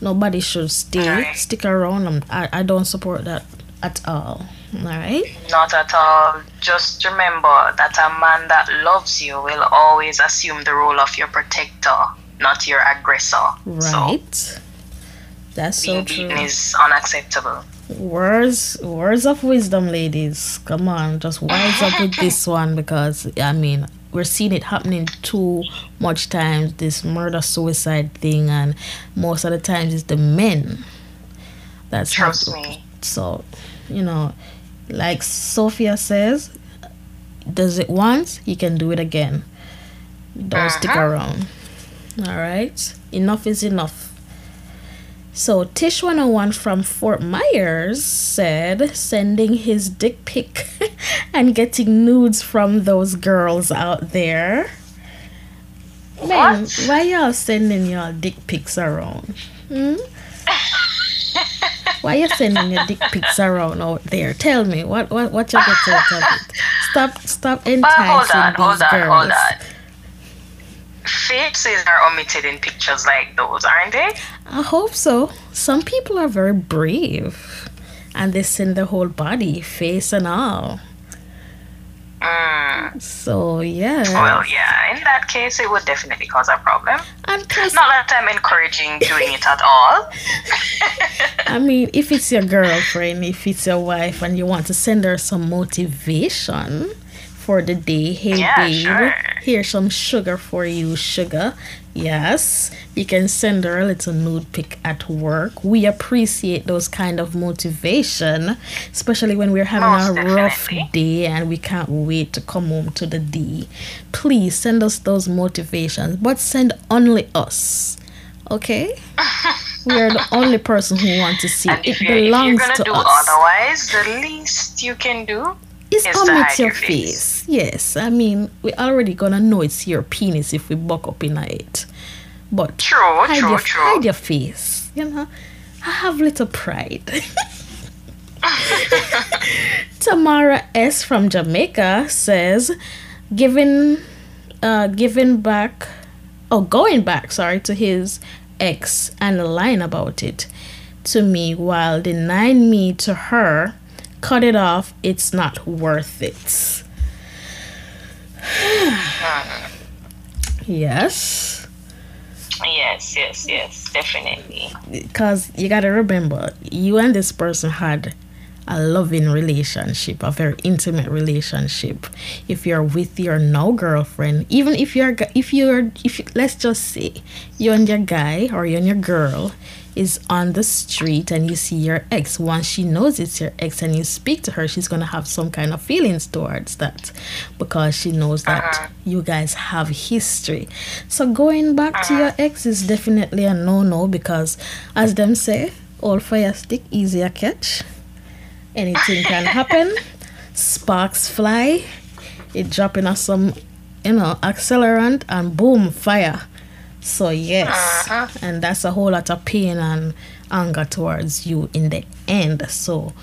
nobody should stay Right. stick around Um, I, I don't support that at all all right Not at all. Just remember that a man that loves you will always assume the role of your protector, not your aggressor. So right that's so true beaten is unacceptable. words words of wisdom ladies come on just wise up with this one because i mean we're seeing it happening too much times this murder suicide thing and most of the times it's the men that's Trust hap- me. so you know like sophia says does it once you can do it again don't stick Uh-huh. around all right enough is enough so Tish 101 from Fort Myers said sending his dick pic and getting nudes from those girls out there. Man, why y'all sending y'all dick pics around? Hmm? why you sending your dick pics around out there? Tell me what what what you get out of it. Stop stop enticing hold on, these hold on, girls. hold on. Faces are omitted in pictures like those, aren't they? I hope so. Some people are very brave and they send their whole body, face and all. Mm. So yeah. Well, yeah, in that case, it would definitely cause a problem. and Not that I'm encouraging doing it at all. I mean, if it's your girlfriend, if it's your wife, and you want to send her some motivation for the day, hey Yeah, babe, sure. here's some sugar for you, sugar. Yes, you can send her a little nude pic at work. We appreciate those kind of motivation, especially when we're having Most a rough day and we can't wait to come home to the D. Please send us those motivations, but send only us. Okay? we are the only person who want to see And it. if It you're, if you're belongs gonna to do us. otherwise, the least you can do It's is to your your face. Yes, I mean we already gonna know it's your penis if we buck up in it. But True, hide true, your, true. hide your face. You know, I have little pride. Tamara S from Jamaica says, giving, uh, giving back, oh, going back, sorry, to his ex and lying about it to me while denying me to her. Cut it off. It's not worth it. yes. Yes, yes, yes, definitely. because you gotta remember you and this person had a loving relationship a very intimate relationship if you're with your now girlfriend even if you're if you're if you, let's just say you and your guy or you and your girl is on the street and you see your ex. Once she knows it's your ex and you speak to her she's gonna have some kind of feelings towards that because she knows that uh-huh. you guys have history. So going back to your uh-huh. ex is definitely a no-no because as them say all fire stick easier catch. Anything can happen. Sparks fly. It dropping us some you know accelerant and boom fire so yes. Uh-huh. And that's a whole lot of pain and anger towards you in the end. So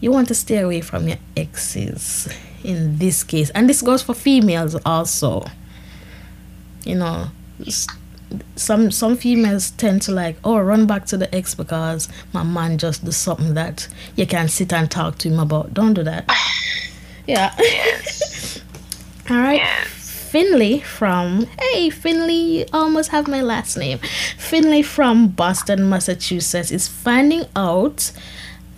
you want to stay away from your exes in this case. And this goes for females also. You know some some females tend to like oh run back to the ex because my man just do something that you can sit and talk to him about. Don't do that. Yeah. Yes, all right. Yes. Finley from hey Finley you almost have my last name Finley from Boston Massachusetts is finding out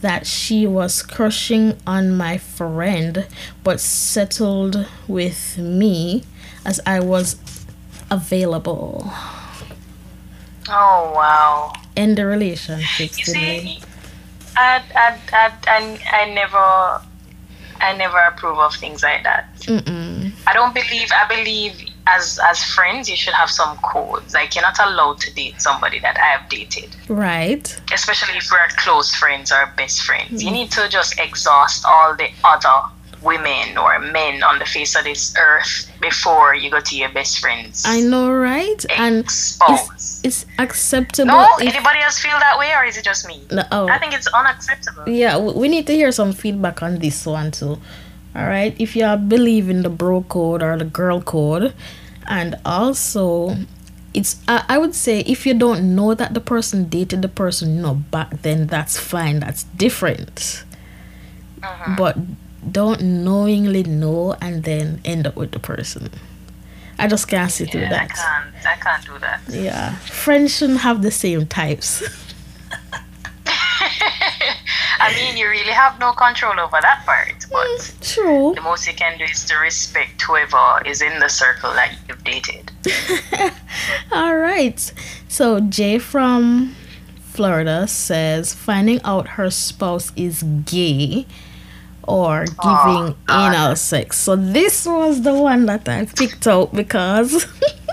that she was crushing on my friend but settled with me as I was available Oh wow. end the relationship. You see, I, I, I, I, I never, I never approve of things like that. Mm-mm. I don't believe. I believe as as friends, you should have some codes. Like you're not allowed to date somebody that I have dated, Right. especially if we're close friends or best friends. You mm. need to just exhaust all the other women or men on the face of this earth before you go to your best friends. I know, right? And Expose. it's, it's acceptable. No, if- anybody else feel that way, or is it just me? No, oh. I think it's unacceptable. yeah, we need to hear some feedback on this one too. All right, if you believe in the bro code or the girl code, and also it's I, I would say if you don't know that the person dated the person you know back then that's fine that's different Uh-huh. but don't knowingly know and then end up with the person i just can't see Yeah, I that can't. I can't do that. yeah friends shouldn't have the same types I mean, you really have no control over that part, but true the most you can do is to respect whoever is in the circle that you've dated. All right. So Jay from Florida says finding out her spouse is gay or oh, giving anal sex. So this was the one that I picked out because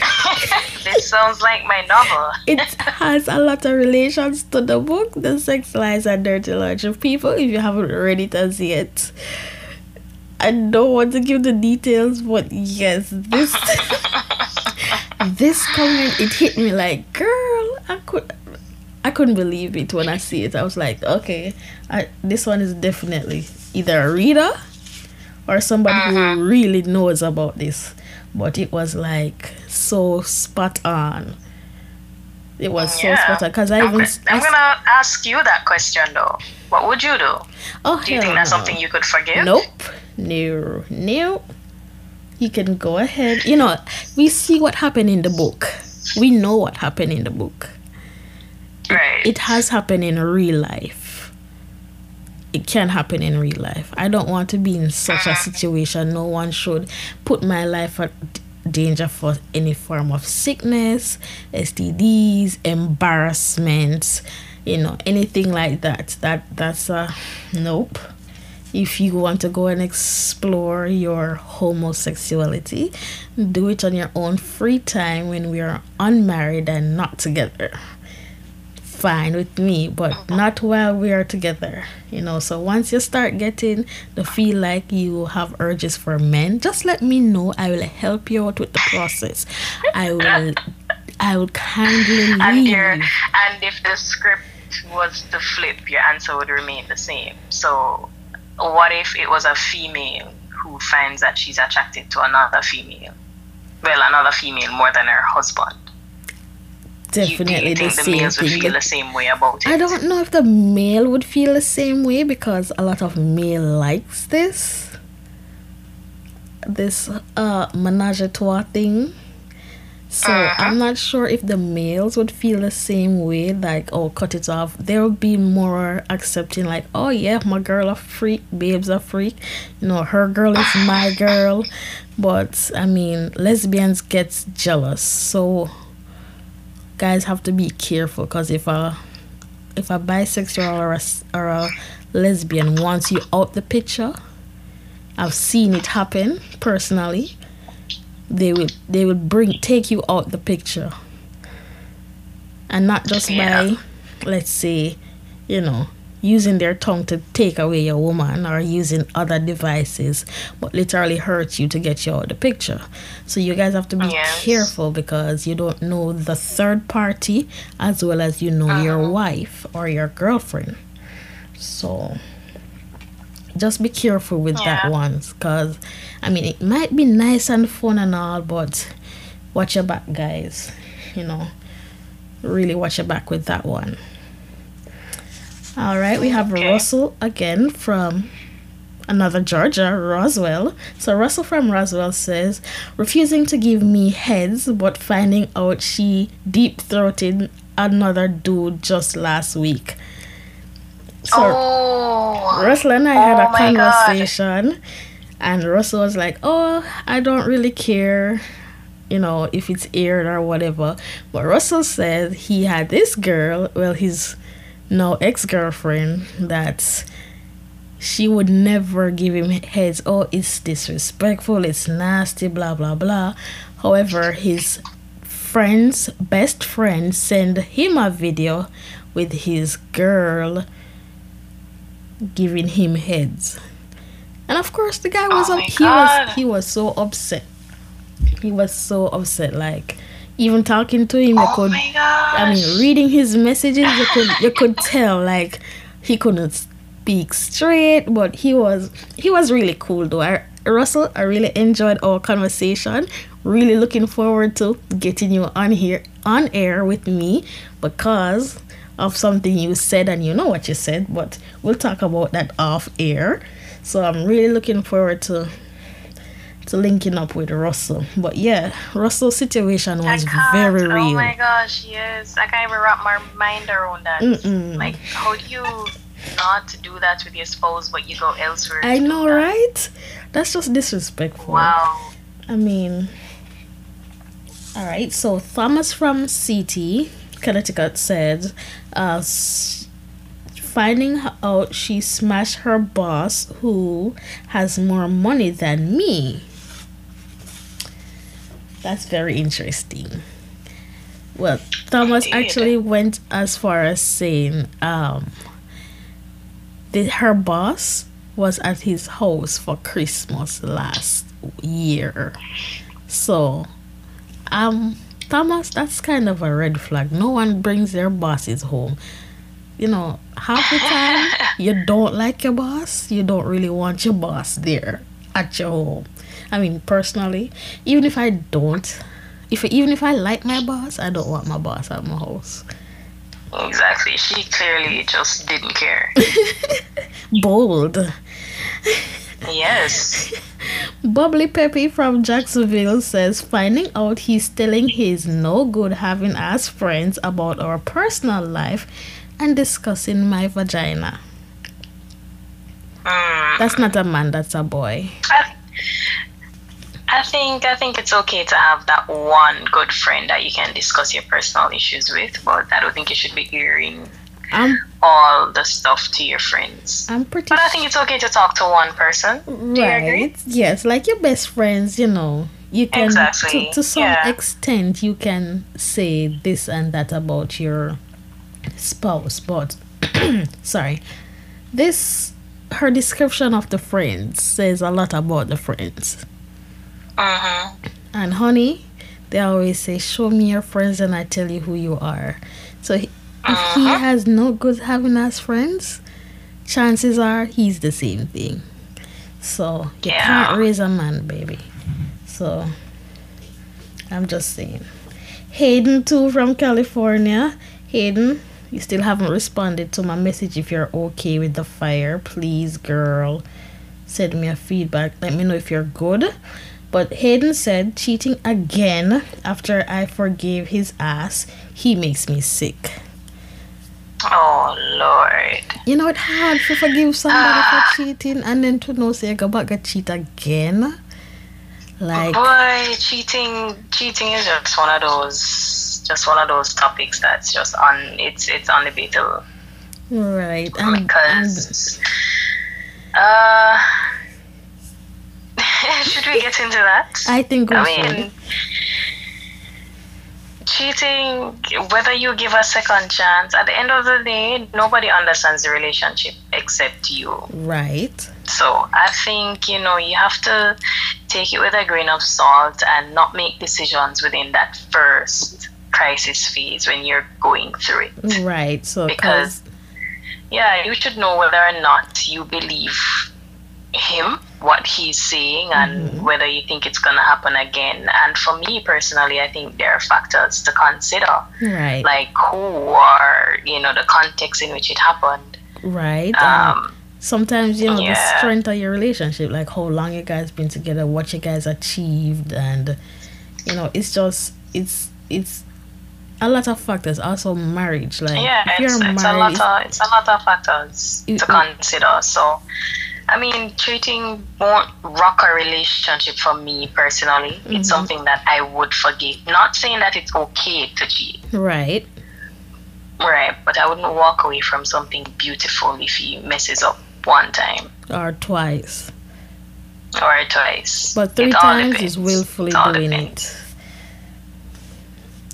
This sounds like my novel. it has a lot of relations to the book, The Sex Lies and Dirty Laundry of People, if you haven't read it as yet. I don't want to give the details, but yes, this this comment it hit me like, girl, I could I couldn't believe it when I see it. I was like, okay, I, this one is definitely either a reader or somebody who uh-huh. really knows about this. But it was like so spot on. It was so spot on because I I'm, even I'm I- gonna ask you that question though. What would you do? oh Do you think that's no. something you could forgive? Nope. No. No. You can go ahead. You know, we see what happened in the book. We know what happened in the book. Right. It has happened in real life. It can happen in real life. I don't want to be in such a mm. situation. No one should put my life at danger for any form of sickness, STDs, embarrassment, you know, anything like that. That that's a nope. If you want to go and explore your homosexuality, do it on your own free time when we are unmarried and not together fine with me, but not while we are together. You know, so once you start getting the feel like you have urges for men, just let me know. I will help you out with the process. I will I will kindly and your and if the script was to flip, your answer would remain the same. So, what if it was a female who finds that she's attracted to another female? Well, another female more than her husband. You- Definitely do you the think the same males would thing. feel the same way about it? I don't know if the male would feel the same way because a lot of male likes this. This uh menage a trois thing. So I'm not sure if the males would feel the same way, like oh cut it off. They'll be more accepting, like oh yeah, my girl a freak, babes a freak. You know, her girl is my girl. But I mean, lesbians get jealous, so guys have to be careful because if a if a bisexual or a, or a lesbian wants you out the picture i've seen it happen personally they will they will bring take you out the picture and not just Yeah. by let's say you know using their tongue to take away your woman or using other devices but literally hurt you to get you out the picture so you guys have to be Yes. careful because you don't know the third party as well as you know your Uh-huh. wife or your girlfriend so just be careful with that Yeah. one because i mean it might be nice and fun and all but watch your back guys you know really watch your back with that one all right we have Okay. russell again from another georgia roswell so russell from roswell says refusing to give me heads but finding out she deep throated another dude just last week so oh, Russell and I had Oh a my God. conversation, and Russell was like, "Oh, I don't really care. you know, if it's aired or whatever. But Russell said he had this girl, well, his now ex girlfriend, that she would never give him heads. Oh, it's disrespectful, it's nasty, blah, blah, blah. However, his friend's best friend sent him a video with his girl giving him heads. And of course the guy was Oh up, he God. was he was so upset. He was so upset like even talking to him you Oh could. I mean reading his messages you could you could tell like he couldn't speak straight but he was he was really cool though. I, Russell I really enjoyed our conversation. Really looking forward to getting you on here on air with me because of something you said and you know what you said but we'll talk about that off air. So I'm really looking forward to to linking up with Russell. But yeah, Russell's situation was very real. Oh my gosh, yes. I can't even wrap my mind around that. Mm-mm. Like, how do you not do that with your spouse, but you go elsewhere? I know, that? right? That's just disrespectful. Wow. I mean, all right. So Thomas from CT, Connecticut said, uh, finding out she smashed her boss who has more money than me. That's very interesting. Well, Thomas actually went as far as saying, um, the, her boss was at his house for Christmas last year. So, um, Thomas, that's kind of a red flag. No one brings their bosses home. You know, half the time you don't like your boss, you don't really want your boss there at your home. I mean, personally, even if I don't, if even if I like my boss, I don't want my boss at my house. Exactly. She clearly just didn't care. Bold. yes. Bubbly Peppy from Jacksonville says finding out he's telling his no good having us friends about our personal life and discussing my vagina. Mm. That's not a man, that's a boy. I, I think I think it's okay to have that one good friend that you can discuss your personal issues with, but I don't think you should be airing I'm all the stuff to your friends. I'm pretty But I think it's okay to talk to one person. Do you agree? right. Yes, like your best friends, you know. You can Exactly, to, to some yeah. extent you can say this and that about your spouse, but sorry. This her description of the friends says a lot about the friends. Mm-hmm. And honey, they always say, "Show me your friends, and I tell you who you are." So he- if he Uh-huh. has no good having us friends, chances are he's the same thing. So you Yeah. can't raise a man, baby. So I'm just saying. Hayden too from California. Hayden, you still haven't responded to my message. If you're okay with the fire, please, girl, send me a feedback. Let me know if you're good. But Hayden said cheating again after I forgave his ass. He makes me sick. Oh Lord. You know it's hard to forgive somebody for cheating and then to know say I go back and cheat again. Like Boy, cheating cheating is just one of those just one of those topics that's just on it's it's undebatable. right and, and because uh should we get into that I think we i should. mean cheating whether you give a second chance at the end of the day nobody understands the relationship except you right. so i think you know you have to take it with a grain of salt and not make decisions within that first crisis phase when you're going through it Right. So Because- yeah, you should know whether or not you believe him, what he's saying, and whether you think it's going to happen again. And for me personally, I think there are factors to consider, right. like who or, you know, the context in which it happened. right. and Um, sometimes you know the strength of your relationship, like how long you guys been together, what you guys achieved, and you know it's just it's it's a lot of factors. Also marriage, like yeah, if it's, it's a lot of it's a lot of factors You- to consider. So I mean, cheating won't rock a relationship for me personally. Mm-hmm. It's something that I would forgive. Not saying that it's okay to cheat, Right. right? But I wouldn't walk away from something beautiful if he messes up one time Or twice. or twice. But three It times is willfully It doing depends. it.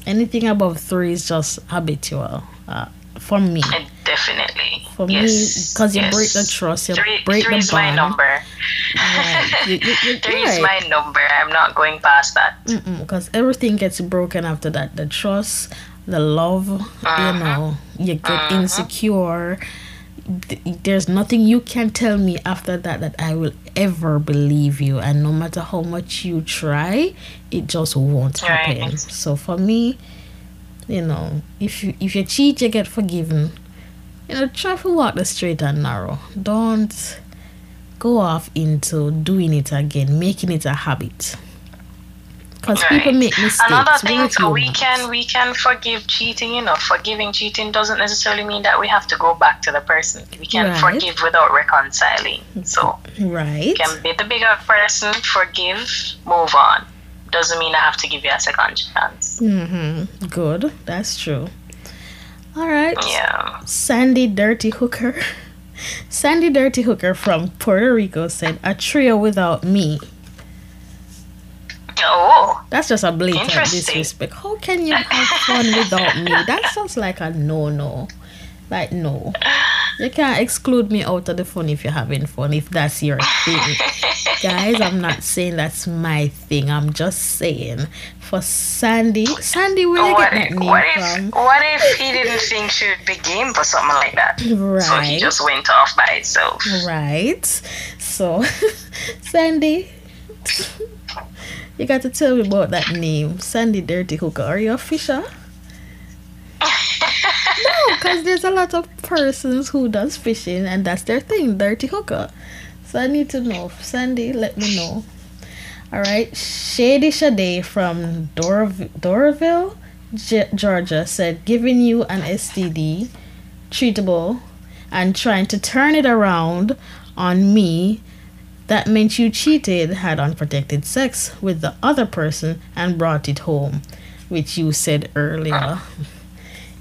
Anything above three is just habitual. Uh, for me. Definitely. For me, yes, 'cause you yes. break the trust, you three, break the three's my bond. number. Right. You- you- you- Three's right. my number. I'm not going past that. because everything gets broken after that the trust the love Uh-huh. you know you get insecure there's nothing you can tell me after that that i will ever believe you and no matter how much you try it just won't Right. happen so for me you know if you if you cheat you get forgiven you know try to walk the straight and narrow don't go off into doing it again making it a habit because people make mistakes Another thing, so we can we can forgive cheating. You know, forgiving cheating doesn't necessarily mean that we have to go back to the person. We can Right. forgive without reconciling. So right you can be the bigger person, forgive, move on. Doesn't mean I have to give you a second chance. Mm-hmm. Good. That's true. All right. Yeah. Sandy Dirty Hooker. Sandy Dirty Hooker from Puerto Rico said, "A trio without me." Oh, That's just a blatant disrespect. How can you have fun without me? That sounds like a no-no. Like no, you can't exclude me out of the fun if you're having fun. If that's your thing, guys. I'm not saying that's my thing. I'm just saying for Sandy. Sandy, where you what get that if, name what if from? what if he didn't think she would be game for something like that? Right. So he just went off by itself. Right. So, Sandy, you got to tell me about that name, Sandy Dirty Hooker. Are you a fisher? no, because there's a lot of persons who does fishing and that's their thing, Dirty Hooker. So I need to know. Sandy, let me know. All right. Shady Shade from Dorv- Doraville, Ge- Georgia said, giving you an STD, treatable, and trying to turn it around on me that meant you cheated, had unprotected sex with the other person, and brought it home, which you said earlier. Ah.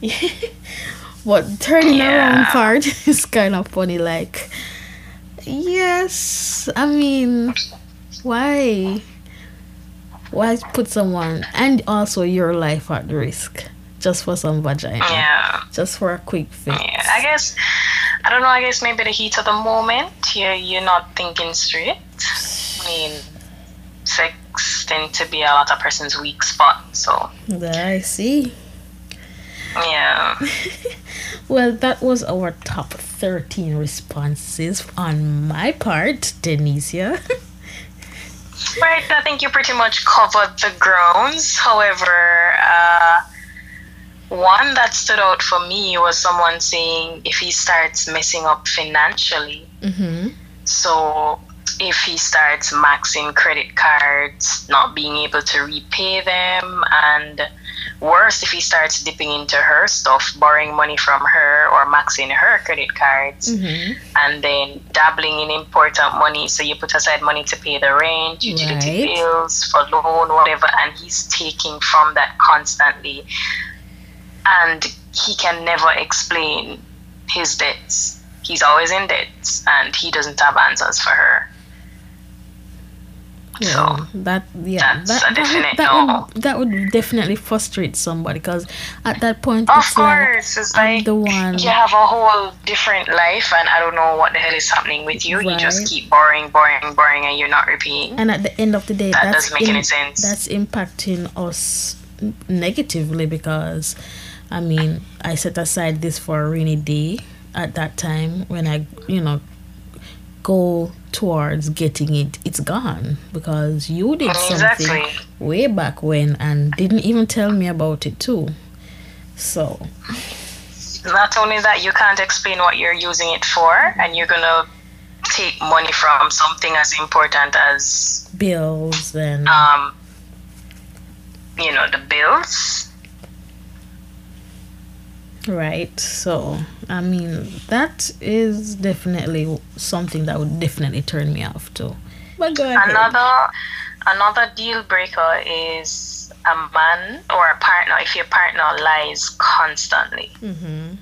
what turning around part is kind of funny. Like, yes, I mean, why? Why put someone and also your life at risk just for some vagina? Yeah. Just for a quick fix. Yeah, I guess I don't know. I guess maybe the heat of the moment. You're you're not thinking straight. I mean, sex tend to be a lot of person's weak spot. So I see. Yeah, Well, that was our top 13 responses on my part, Denicia. right. I think you pretty much covered the grounds. However, uh, one that stood out for me was someone saying if he starts messing up financially, mm-hmm. So if he starts maxing credit cards, not being able to repay them, and worse, if he starts dipping into her stuff, borrowing money from her or maxing her credit cards, Mm-hmm. and then dabbling in important money. So you put aside money to pay the rent, utility Right. bills, for loan, whatever, and he's taking from that constantly. And he can never explain his debts. He's always in debt, and he doesn't have answers for her. Yeah, So that yeah, that, that, would, that, no. would, that would definitely frustrate somebody because at that point of it's like course, it's I'm like the one. you have a whole different life, and I don't know what the hell is happening with you. You just keep borrowing, borrowing, borrowing, and you're not repeating. and at the end of the day, That that's doesn't make any sense. That's impacting us negatively because, I mean, I set aside this for a rainy day at that time when I, you know, go towards getting it. It's gone because you did something way back when and didn't even tell me about it too. So Not only that, you can't explain what you're using it for, and you're gonna take money from something as important as, bills and um, you know, the bills. Right. So, I mean, that is definitely something that would definitely turn me off too. But go ahead. Another another deal breaker is a man or a partner if your partner lies constantly. Mm-hmm.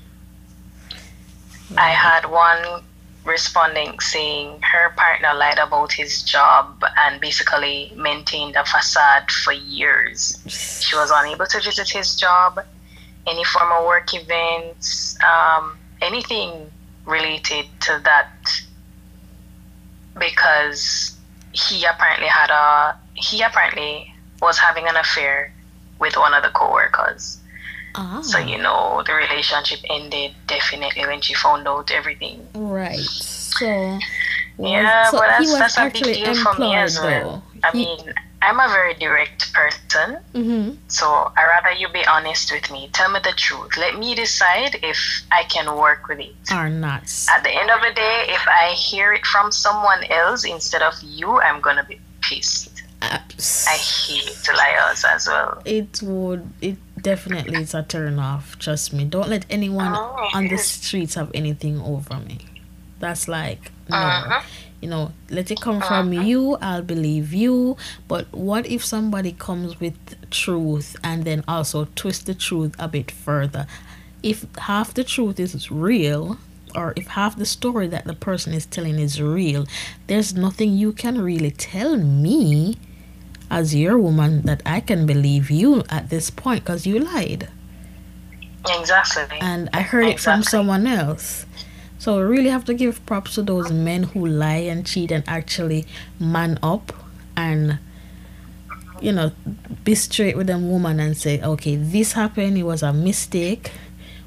I had one responding saying her partner lied about his job and basically maintained a facade for years. She was unable to visit his job, any form of work events, um, anything related to that because he apparently had a he apparently was having an affair with one of the co-workers. Ah. So you know the relationship ended definitely when she found out everything. Right. So. was- yeah, so but he that's was that's a big deal for me as well. though. I He- mean, I'm a very direct person, Mhm. so I rather you be honest with me. Tell me the truth. Let me decide if I can work with it. or not. At the end of the day, if I hear it from someone else instead of you, I'm gonna be pissed. Abs- I hate liars as well. it would it definitely is a turn off trust me don't let anyone Oh, on the streets have anything over me that's like no Uh-huh. You know let it come from uh-huh. you i'll believe you. But what if somebody comes with truth and then also twist the truth a bit further? If half the truth is real or if half the story that the person is telling is real there's nothing you can really tell me as your woman that I can believe you at this point because you lied. Exactly. and I heard it from someone else. So we really have to give props to those men who lie and cheat and actually man up and you know be straight with them woman and say, okay, this happened. It was a mistake.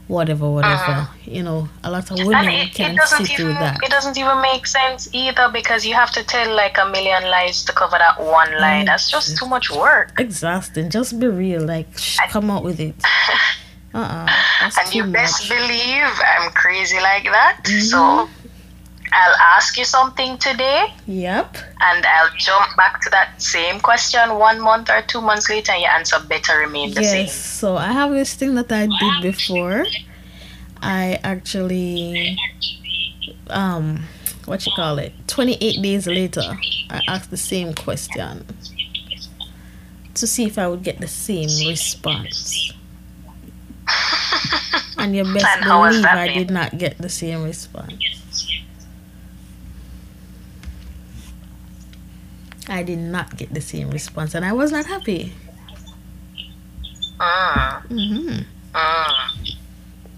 Whatever, whatever. You know, a lot of Uh-huh. women it, can it even through that. it doesn't even make sense either because you have to tell like a million lies to cover that one lie. Mm. That's just too much work. Exhausting. Just be real. Like, sh- come out with it. Uh uh And you best much. believe I'm crazy like that. Mm-hmm. So I'll ask you something today Yep. and I'll jump back to that same question one month or two months later and your answer better remain the Yes, same. Yes. So I have this thing that I did before. I actually, um, what you call it? 28 days later, I asked the same question to see if I would get the same response. And you best And believe I did not get the same response. I did not get the same response, and I was not happy. Mm, hmm mm,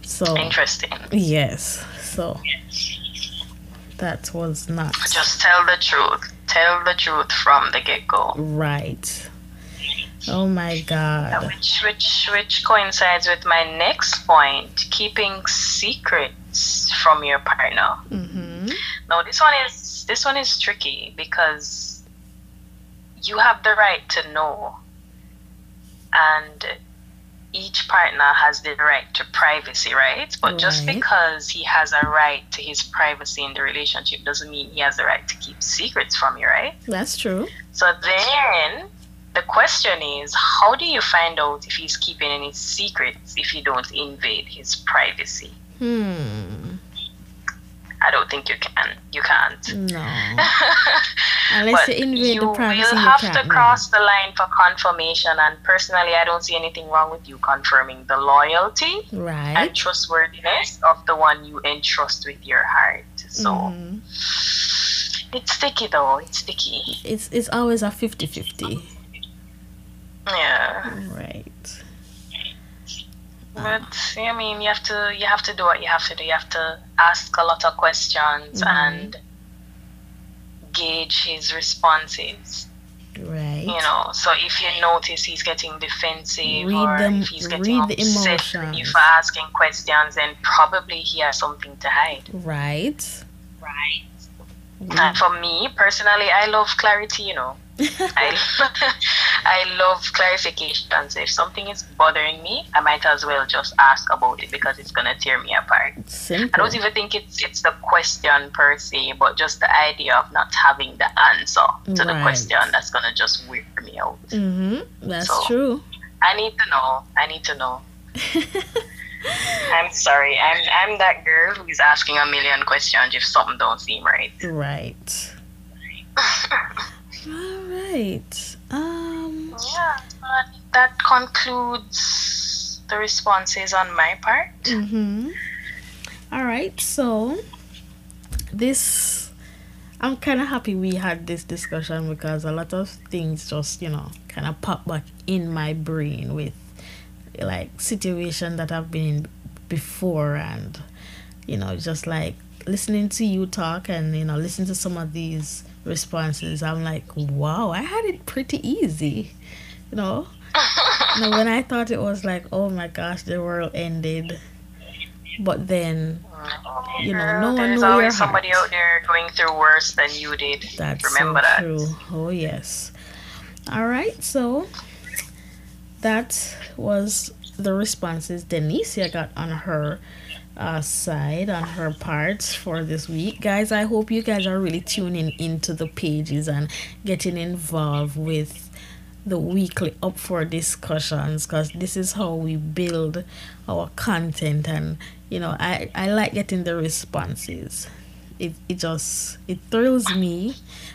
So interesting. yes, so that was not Just tell the truth. Tell the truth from the get go. right. Oh my God. Which which which coincides with my next point, keeping secrets from your partner. Mm-hmm. Now this one is this one is tricky because you have the right to know and each partner has the right to privacy, right? But just because he has a right to his privacy in the relationship doesn't mean he has the right to keep secrets from you, right? That's true. So then the question is how do you find out if he's keeping any secrets if you don't invade his privacy? Hmm. I don't think you can. You can't. No. Unless you invade the privacy, will you have can't. to no. cross the line for confirmation and personally i don't see anything wrong with you confirming the loyalty and trustworthiness of the one you entrust with your heart so Mhm. it's sticky though it's sticky It's it's always a 50-50. Yeah Right. but i mean you have to you have to do what you have to do you have to ask a lot of questions Mhm. and gauge his responses Right. you know so if you notice he's getting defensive Read or them- if he's getting upset with you emotions. for asking questions then probably he has something to hide Right. right Mm. and for me personally i love clarity you know I, I love clarification so if something is bothering me i might as well just ask about it because it's gonna tear me apart I don't even think it's it's the question per se, but just the idea of not having the answer to the question that's gonna just weird me out. Mm-hmm. That's So- true. I need to know. I need to know. I'm sorry. I'm I'm that girl who's asking a million questions if something don't seem right. Right. All right. Um. Yeah, that concludes the responses on my part. Mm-hmm. All right. So this, I'm kind of happy we had this discussion because a lot of things just you know kind of pop back in my brain with like situation that I've been in before and you know just like listening to you talk and you know listen to some of these responses i'm like wow i had it pretty easy you know now when i thought it was like oh my gosh the world ended but then you know no one knew your always somebody heart. out there going through worse than you did. That's Remember so that. true. Oh yes. All right, so that was the responses Denicia got on her uh, side, on her part for this week. Guys, I hope you guys are really tuning into the pages and getting involved with the weekly up for discussions because this is how we build our content. And you know I, I like getting the responses. It, it just it thrills me.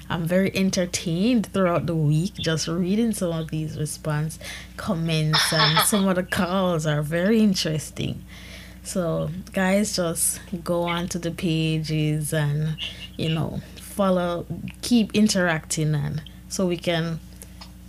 I'm very entertained throughout the week just reading some of these response comments and some of the calls are very interesting so guys just go on to the pages and you know follow keep interacting and so we can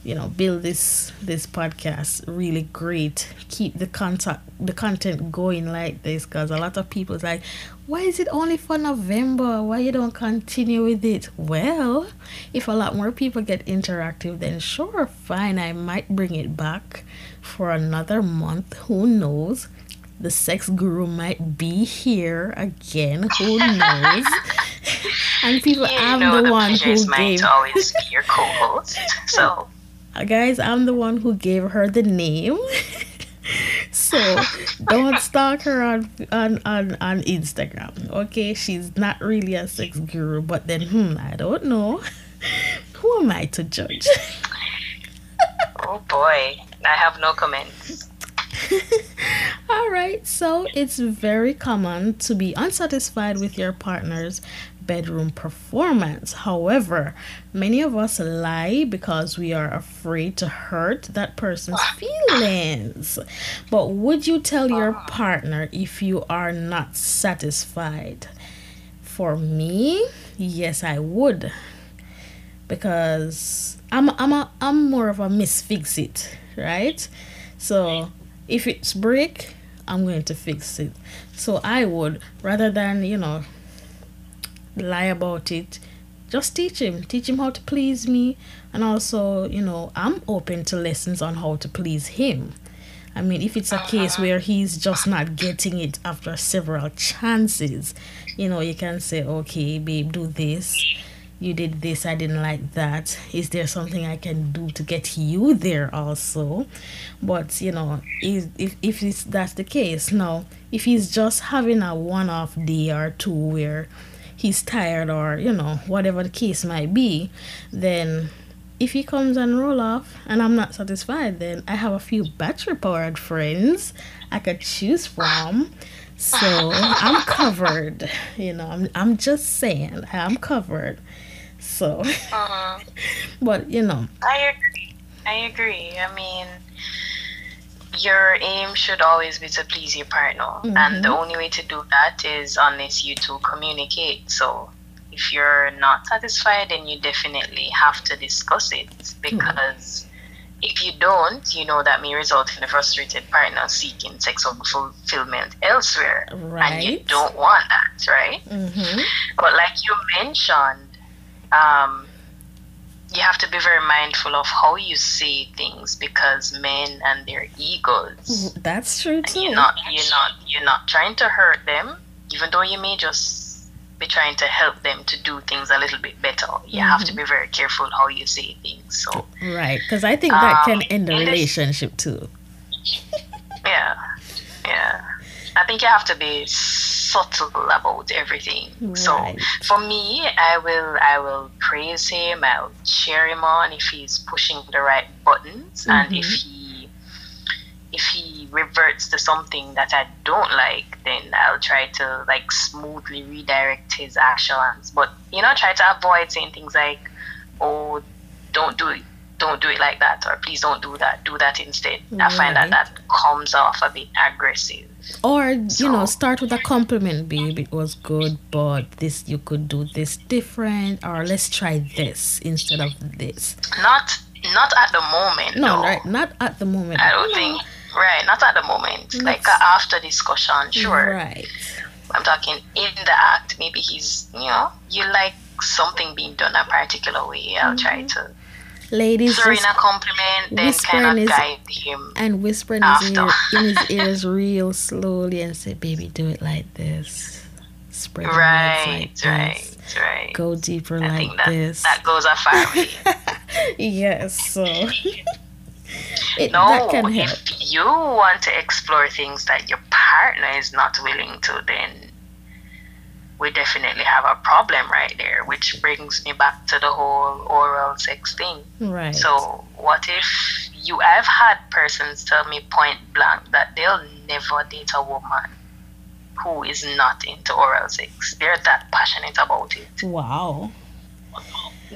you know build this this podcast really great. Keep the contact the content going like this because a lot of people like why is it only for november? Why you don't continue with it? Well if a lot more people get interactive then sure fine i might bring it back for another month. Who knows the sex guru might be here again who knows and people You i'm know the, the one who is gave to always be your co-host. So Uh, guys, I'm the one who gave her the name. so don't stalk her on, on on on Instagram. Okay, she's not really a sex guru, but then hmm, I don't know. Who am I to judge? oh boy, I have no comments. All right, so it's very common to be unsatisfied with your partner's bedroom performance. However, many of us lie because we are afraid to hurt that person's ah. feelings. But would you tell your partner if you are not satisfied? For me, yes, I would. Because I'm I'm a, I'm more of a misfix it, right? So if it's break, I'm going to fix it. So I would rather than, you know, lie about it, just teach him. Teach him how to please me and also, you know, I'm open to lessons on how to please him. I mean, if it's a case where he's just not getting it after several chances, you know, you can say, okay, babe, do this. You did this, I didn't like that. Is there something I can do to get you there also? But, you know, if, if, if it's, that's the case, now, if he's just having a one off day or two where he's tired or, you know, whatever the case might be, then if he comes and roll off and I'm not satisfied, then I have a few battery powered friends I could choose from. So I'm covered. You know, I'm I'm just saying I'm covered. So Uh-huh. but you know, I agree. I agree. I mean, your aim should always be to please your partner, and the only way to do that is unless you two communicate. So, if you're not satisfied, then you definitely have to discuss it because if you don't, you know that may result in a frustrated partner seeking sexual fulfillment elsewhere, and you don't want that, right? hmm But like you mentioned, um, you have to be very mindful of how you say things because men and their egos. that's true too. you're not you're not you're not trying to hurt them, even though you may just be trying to help them to do things a little bit better. You have to be very careful how you say things. So Right, because I think that can Um, end the relationship too. yeah, yeah. I think you have to be subtle about everything. So for me, I will I will praise him. I'll cheer him on if he's pushing the right buttons, and if mm-hmm. he if he reverts to something that I don't like, then I'll try to like smoothly redirect his actions. But you know, try to avoid saying things like, "Oh, don't do it, don't do it like that," or "Please don't do that, do that instead." I find that that comes off a bit aggressive. Or you know, start with a compliment, babe. It was good, but this you could do this different, or let's try this instead of this. Not not at the moment. No, though. right? Not at the moment. I don't No. think. Right, not at the moment. Like uh, after discussion, sure. Right. I'm talking in the act. Maybe he's, you know, you like something being done a particular way. I'll try Mm-hmm. to Ladies, throw in just a compliment, then whispering kind of guide him. and whisper in his, ear, in his ears real slowly and say, "Baby, do it like this. Spread Right, like right, this. right. Go deeper I like that this." that goes a far way. yes. So it, No, that can help. if you want to explore things that your partner is not willing to, then we definitely have a problem right there, which brings me back to the whole oral sex thing. Right. So, what if you? I've had persons tell me point blank that they'll never date a woman who is not into oral sex. They're that passionate about it. wow.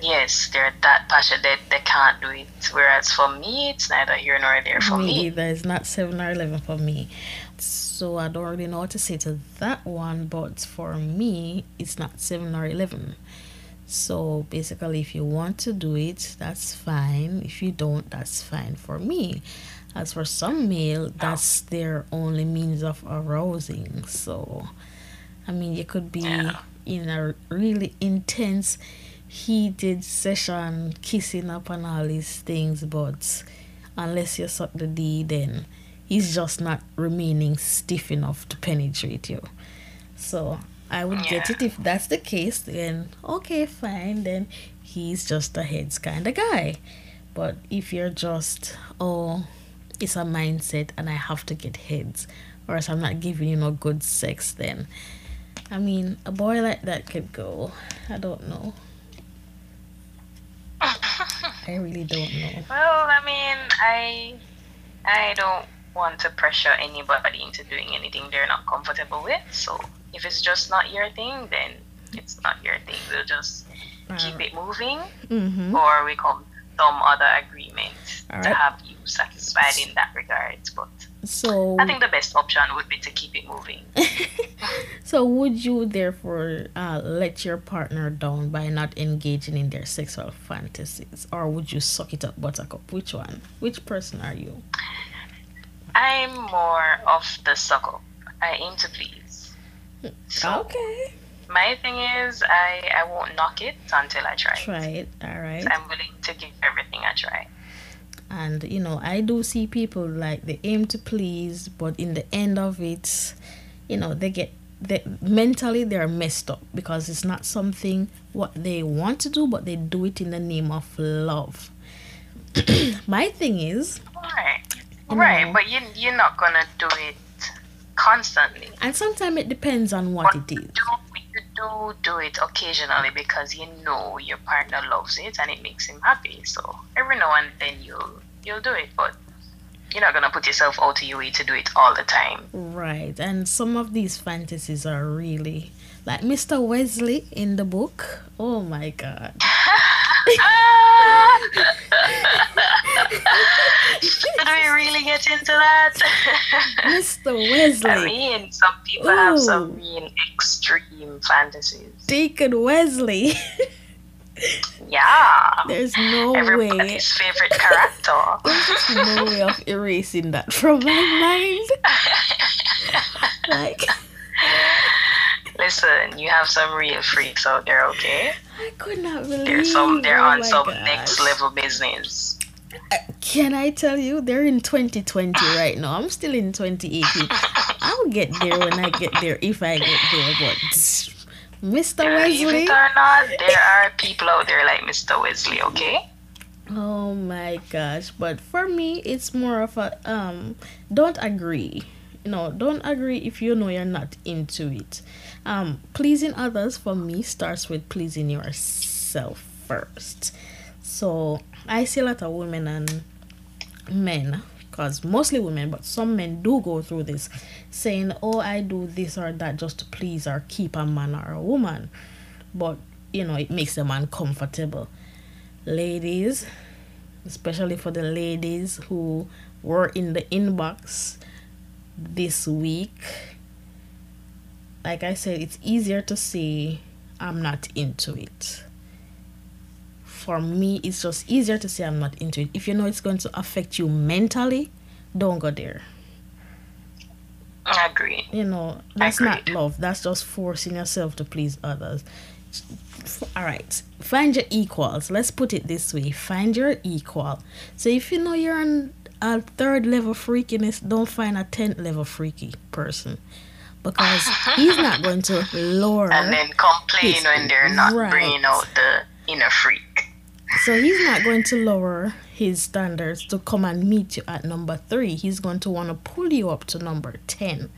Yes, they're that passionate. They, they can't do it. Whereas for me, it's neither here nor there for me me. either. It's not seven or eleven for me. So I don't really know what to say to that one, but for me, it's not seven or eleven. So basically, if you want to do it, that's fine. If you don't, that's fine for me. As for some male, that's their only means of arousing. So, I mean, you could be Yeah. in a really intense, heated session, kissing up and all these things, but unless you suck the D, then he's just not remaining stiff enough to penetrate you. So I would get it if that's the case. Then okay, fine. Then he's just a heads kind of guy. But if you're just oh, it's a mindset and I have to get heads, or else I'm not giving you no good sex, then I mean a boy like that could go. I don't know. I really don't know. Well, I mean, I I don't want to pressure anybody into doing anything they're not comfortable with. So if it's just not your thing, then it's not your thing. We'll just keep it moving, Mm-hmm. or we come to some other agreement to have you satisfied in that regard. But So I think the best option would be to keep it moving. So would you therefore uh, let your partner down by not engaging in their sexual fantasies, or would you suck it up, buttercup? Which one? Which person are you? I'm more of the sucker. I aim to please. So Okay. my thing is, I I won't knock it until I try. it. Try it. All right. I'm willing to give everything a try. And you know, I do see people like they aim to please, but in the end of it, you know, they get they mentally they're messed up because it's not something what they want to do, but they do it in the name of love. My thing is, Right. Know. but you you're not gonna do it constantly. and sometimes it depends on what But it you do you do do it occasionally because you know your partner loves it and it makes him happy. So every now and then you'll you'll do it, but you're not gonna put yourself out of your way to do it all the time. Right, and some of these fantasies are really like Mr. Wesley in the book. Oh my god. Should we really get into that? Mr. Wesley. I Wesley. mean, some people have some Ooh. real extreme fantasies. Deacon Wesley. Yeah. There's no way. Everybody's favorite character. There's no way of erasing that from my mind. Like Listen, you have some real freaks out there, okay? I could not believe They're some they're oh on some gosh. next level business. Can I tell you, they're in 2020 right now. I'm still in 2018. I'll get there when I get there, if I get there. But Mr. Believe Wesley, it or not, there are people out there like Mr. Wesley, okay? oh my gosh! But for me, it's more of a um. Don't agree. You know, don't agree if you know you're not into it. Um, pleasing others for me starts with pleasing yourself first. So I see a lot of women and men because mostly women, but some men do go through this, saying, "Oh, I do this or that just to please or keep a man or a woman," but you know it makes them uncomfortable. Ladies, especially for the ladies who were in the inbox this week, like I said, it's easier to say I'm not into it. For me, it's just easier to say I'm not into it. If you know it's going to affect you mentally, don't go there. I agree. You know, that's not love. That's just forcing yourself to please others. All right, find your equals. Let's put it this way: find your equal. So if you know you're on a third level freakiness, don't find a tenth level freaky person because he's not going to lower. And then complain It's when they're not right. bringing out the inner freak. So he's not going to lower his standards to come and meet you at number three. He's going to want to pull you up to number 10.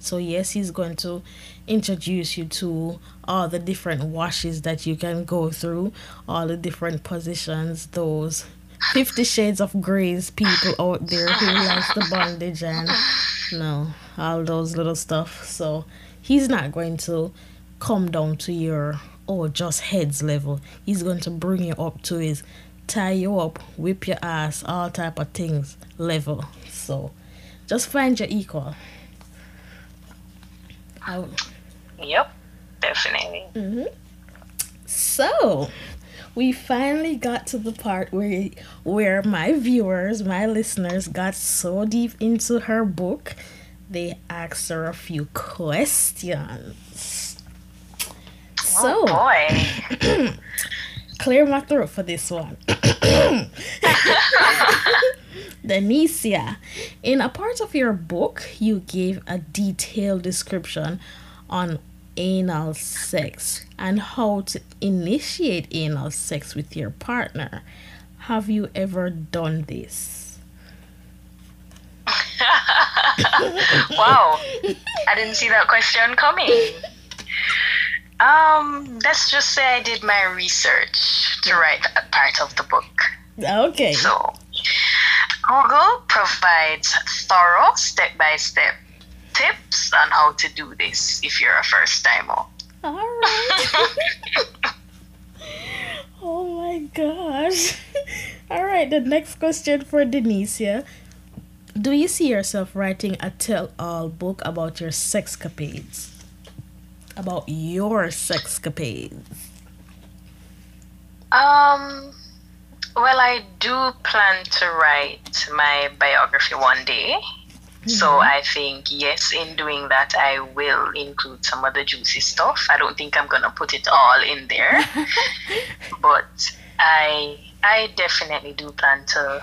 So, yes, he's going to introduce you to all the different washes that you can go through, all the different positions, those 50 shades of grays people out there who likes the bondage and, no, all those little stuff. So, he's not going to come down to your oh just heads level. He's going to bring you up to his tie you up whip your ass all type of things level. So just find your equal. I- Yep, definitely. Mm-hmm. so we finally got to the part where where my viewers my listeners got so deep into her book they asked her a few questions oh, so Oh boy. clear my throat for this one. Denicia, in a part of your book, you gave a detailed description on anal sex and how to initiate anal sex with your partner. Have you ever done this? wow. I didn't see that question coming. Um, let's just say I did my research to write that part of the book. Okay. So, Google provides thorough step by step tips on how to do this if you're a first timer. All right. oh my gosh. All right, the next question for Denicia. Do you see yourself writing a tell all book about your sexcapades? About your sexcapades? Um, well, I do plan to write my biography one day. So I think yes, in doing that, I will include some of the juicy stuff. I don't think I'm gonna put it all in there, but I I definitely do plan to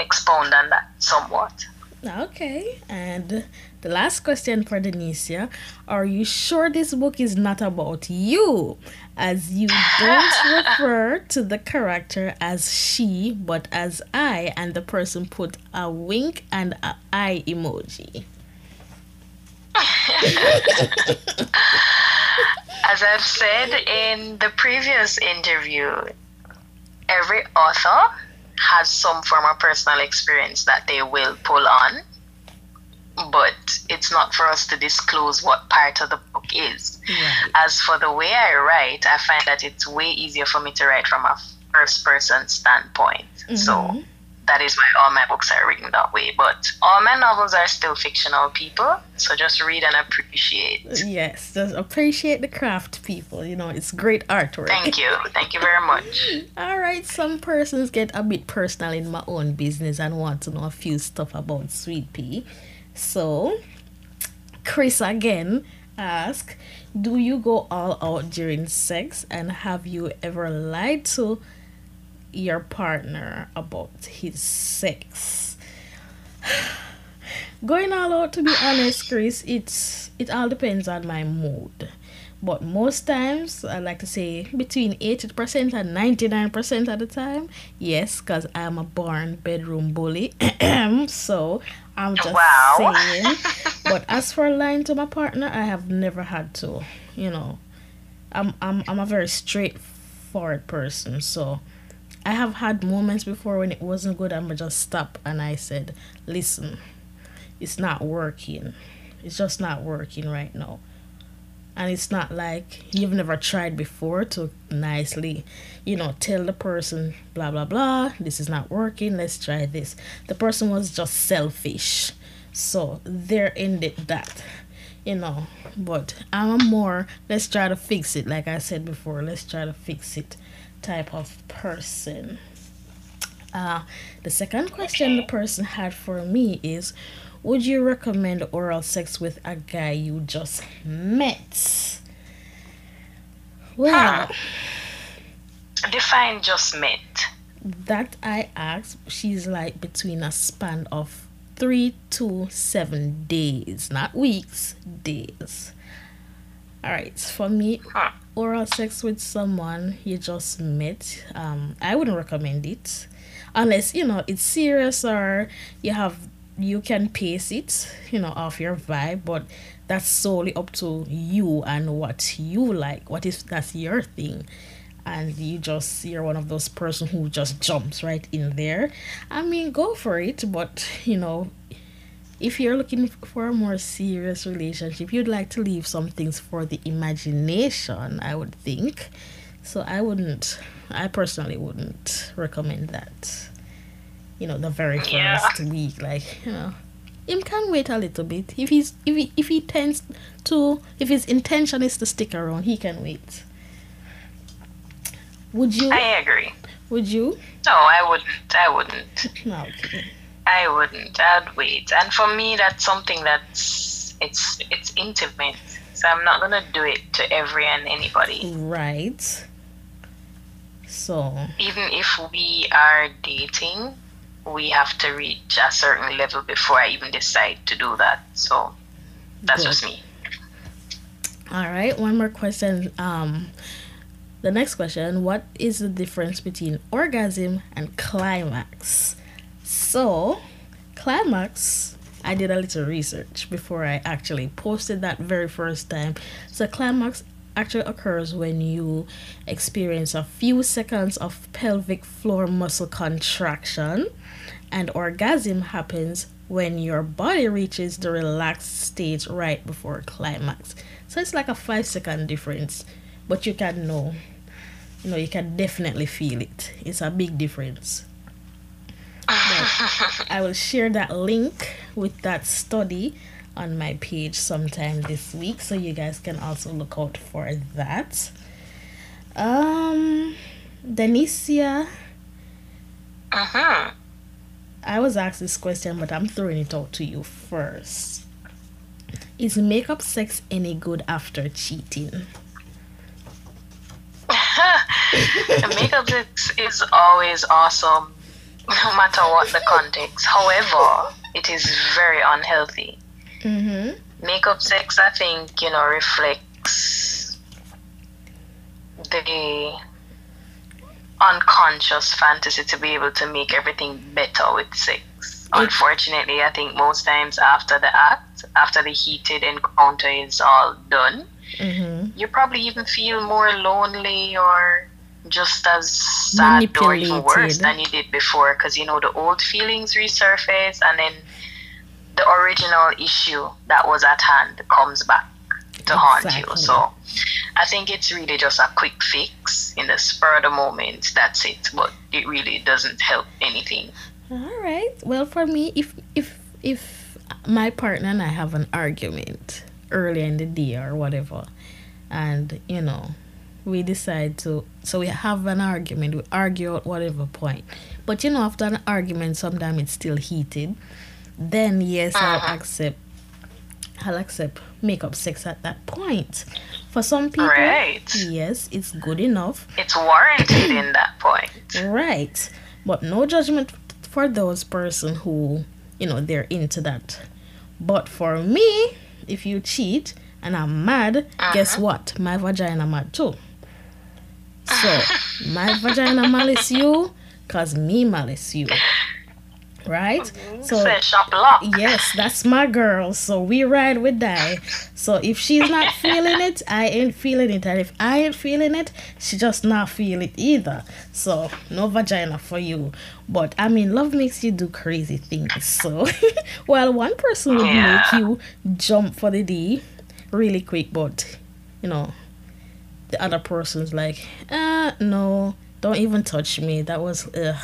expound on that somewhat. Ah, okay, and the last question for Denicia Are you sure this book is not about you? As you don't refer to the character as she, but as I, and the person put a wink and a eye emoji. As I've said in the previous interview, every author has some form of personal experience that they will pull on, but it's not for us to disclose what part of the book is. As for the way I write, I find that it's way easier for me to write from a first person standpoint. So mm-hmm. That is why all my books are written that way. But all my novels are still fictional people, so just read and appreciate. Yes, just appreciate the craft, people. You know, it's great artwork. Thank you. Thank you very much. All right, some persons get a bit personal in my own business and want to know a few stuff about Sweet Pea. So, Chris again ask, "Do you go all out during sex and have you ever lied to your partner about his sex?" Going all out to be honest, Chris, it's it all depends on my mood. But most times, I like to say between 80% and 99% of the time, yes, because I'm a born bedroom bully. so I'm just Wow. saying. but as for lying to my partner, I have never had to. You know, I'm, I'm, I'm a very straightforward person. So I have had moments before when it wasn't good, I'm just stop and I said, listen, it's not working. It's just not working right now. And it's not like you've never tried before to nicely, you know, tell the person, blah, blah, blah, this is not working, let's try this. The person was just selfish. So there ended that, you know. But I'm more, let's try to fix it. Like I said before, let's try to fix it type of person. Uh, the second question the person had for me is Would you recommend oral sex with a guy you just met? Well, Define just met. that I asked, she's like between a span of three to seven days, not weeks, days. All right, for me, oral sex with someone you just met, um, I wouldn't recommend it unless you know it's serious or you have you can pace it, you know, off your vibe, but that's solely up to you and what you like. What if that's your thing? And you just you're one of those person who just jumps right in there. I mean, go for it, but you know, if you're looking for a more serious relationship, you'd like to leave some things for the imagination, I would think. So I wouldn't, I personally wouldn't recommend that. You know, the very first Yeah. week, like you know, him can wait a little bit. If he's if he if he tends to if his intention is to stick around, he can wait. Would you? I agree. Would you? No, I wouldn't. I wouldn't. No. Okay. I wouldn't. I'd wait. And for me, that's something that's it's it's intimate. So I'm not gonna do it to every and anybody. Right. So Even if we are dating, we have to reach a certain level before I even decide to do that. So that's Good. just me. All right, one more question. Um, the next question: What is the difference between orgasm and climax? So, climax. I did a little research before I actually posted that very first time. So, climax actually occurs when you experience a few seconds of pelvic floor muscle contraction, and orgasm happens when your body reaches the relaxed stage right before climax. So it's like a five second difference, but you can know, you know, you can definitely feel it. It's a big difference. But I will share that link with that study on my page sometime this week, so you guys can also look out for that. Um, Denicia Uh-huh. I was asked this question, but I'm throwing it out to you first. Is makeup sex any good after cheating? makeup sex is always awesome, no matter what the context. However, it is very unhealthy. Mm-hmm. Makeup sex, I think, you know, reflects the unconscious fantasy to be able to make everything better with sex. Unfortunately, I think most times after the act, after the heated encounter is all done, Mm-hmm. you probably even feel more lonely or just as sad or even worse than you did before because you know the old feelings resurface and then the original issue that was at hand comes back to haunt you. So i think it's really just a quick fix in the spur of the moment. That's it. But it really doesn't help anything. All right. Well, for me, if if if my partner and I have an argument early in the day or whatever, and you know, we decide to, so we have an argument, we argue at whatever point. But you know, after an argument, sometimes it's still heated. Then yes, I'll uh-huh. accept. I'll accept makeup sex at that point. For some people, Right. yes, it's good enough. it's warranted in that point Right. But no judgment for those person who, you know, they're into that. But for me, if you cheat and I'm mad, guess uh-huh. what? My vagina mad too. So, my vagina malice you, cause me malice you. right? Mm-hmm. So Say shop. Yes, that's my girl. So we ride with die. So if she's not feeling it, I ain't feeling it. And if I ain't feeling it, she just not feel it either. So no vagina for you. But I mean, love makes you do crazy things. So while one person would yeah. make you jump for the D really quick, but you know, the other person's like, uh, no, don't even touch me. That was ugh.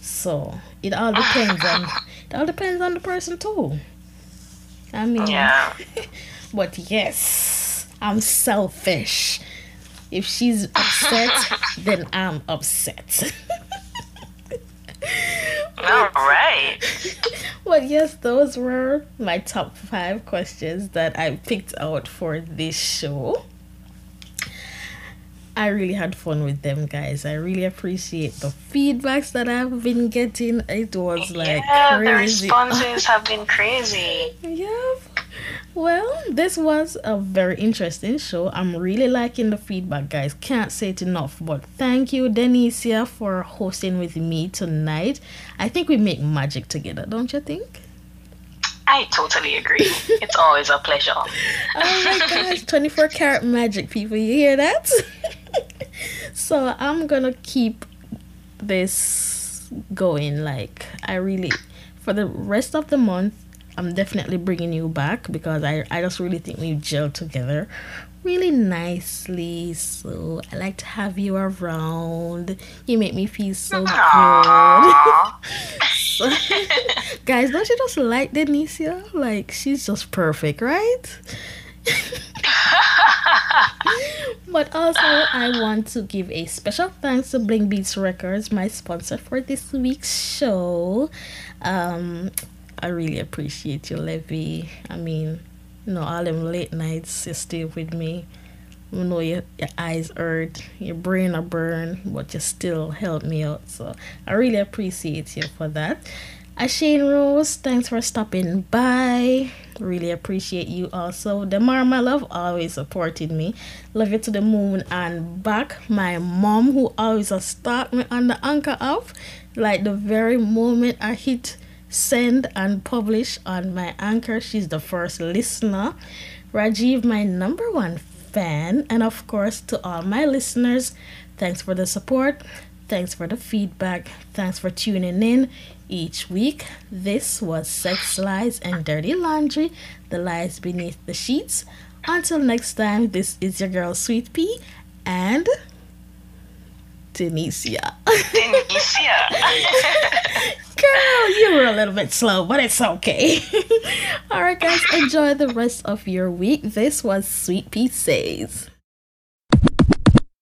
So it all depends on it all depends on the person too. I mean, yeah. but yes, I'm selfish. If she's upset, then I'm upset. All right. Well, yes, those were my top five questions that I picked out for this show. I really had fun with them, guys. I really appreciate the feedbacks that I've been getting. It was like yeah, crazy. the responses have been crazy. Yeah. Well, this was a very interesting show. I'm really liking the feedback, guys. Can't say it enough. But thank you, Denicia, for hosting with me tonight. I think we make magic together, don't you think? I totally agree. it's always a pleasure. oh my gosh, 24 karat magic, people. You hear that? so I'm gonna keep this going. Like, I really, for the rest of the month, I'm definitely bringing you back because I, I just really think we gel together really nicely. So I like to have you around. You make me feel so good. so, guys, don't you just like Denicia? Like she's just perfect, right? but also, I want to give a special thanks to Bling Beats Records, my sponsor for this week's show. Um, I really appreciate you, Levy. I mean, you know, all them late nights you stay with me. You know your, your eyes hurt, your brain are burned, but you still help me out. So I really appreciate you for that. Ashane Rose, thanks for stopping by. Really appreciate you also. The my love, always supported me. Love you to the moon and back. My mom, who always start me on the anchor off, like the very moment I hit send and publish on my anchor. She's the first listener. Rajiv, my number one fan. And of course, to all my listeners, thanks for the support. Thanks for the feedback. Thanks for tuning in each week. This was Sex, Lies, and Dirty Laundry The Lies Beneath the Sheets. Until next time, this is your girl Sweet Pea and Denicia. Denicia. Girl, you were a little bit slow, but it's okay. All right, guys, enjoy the rest of your week. This was Sweet Pea Says.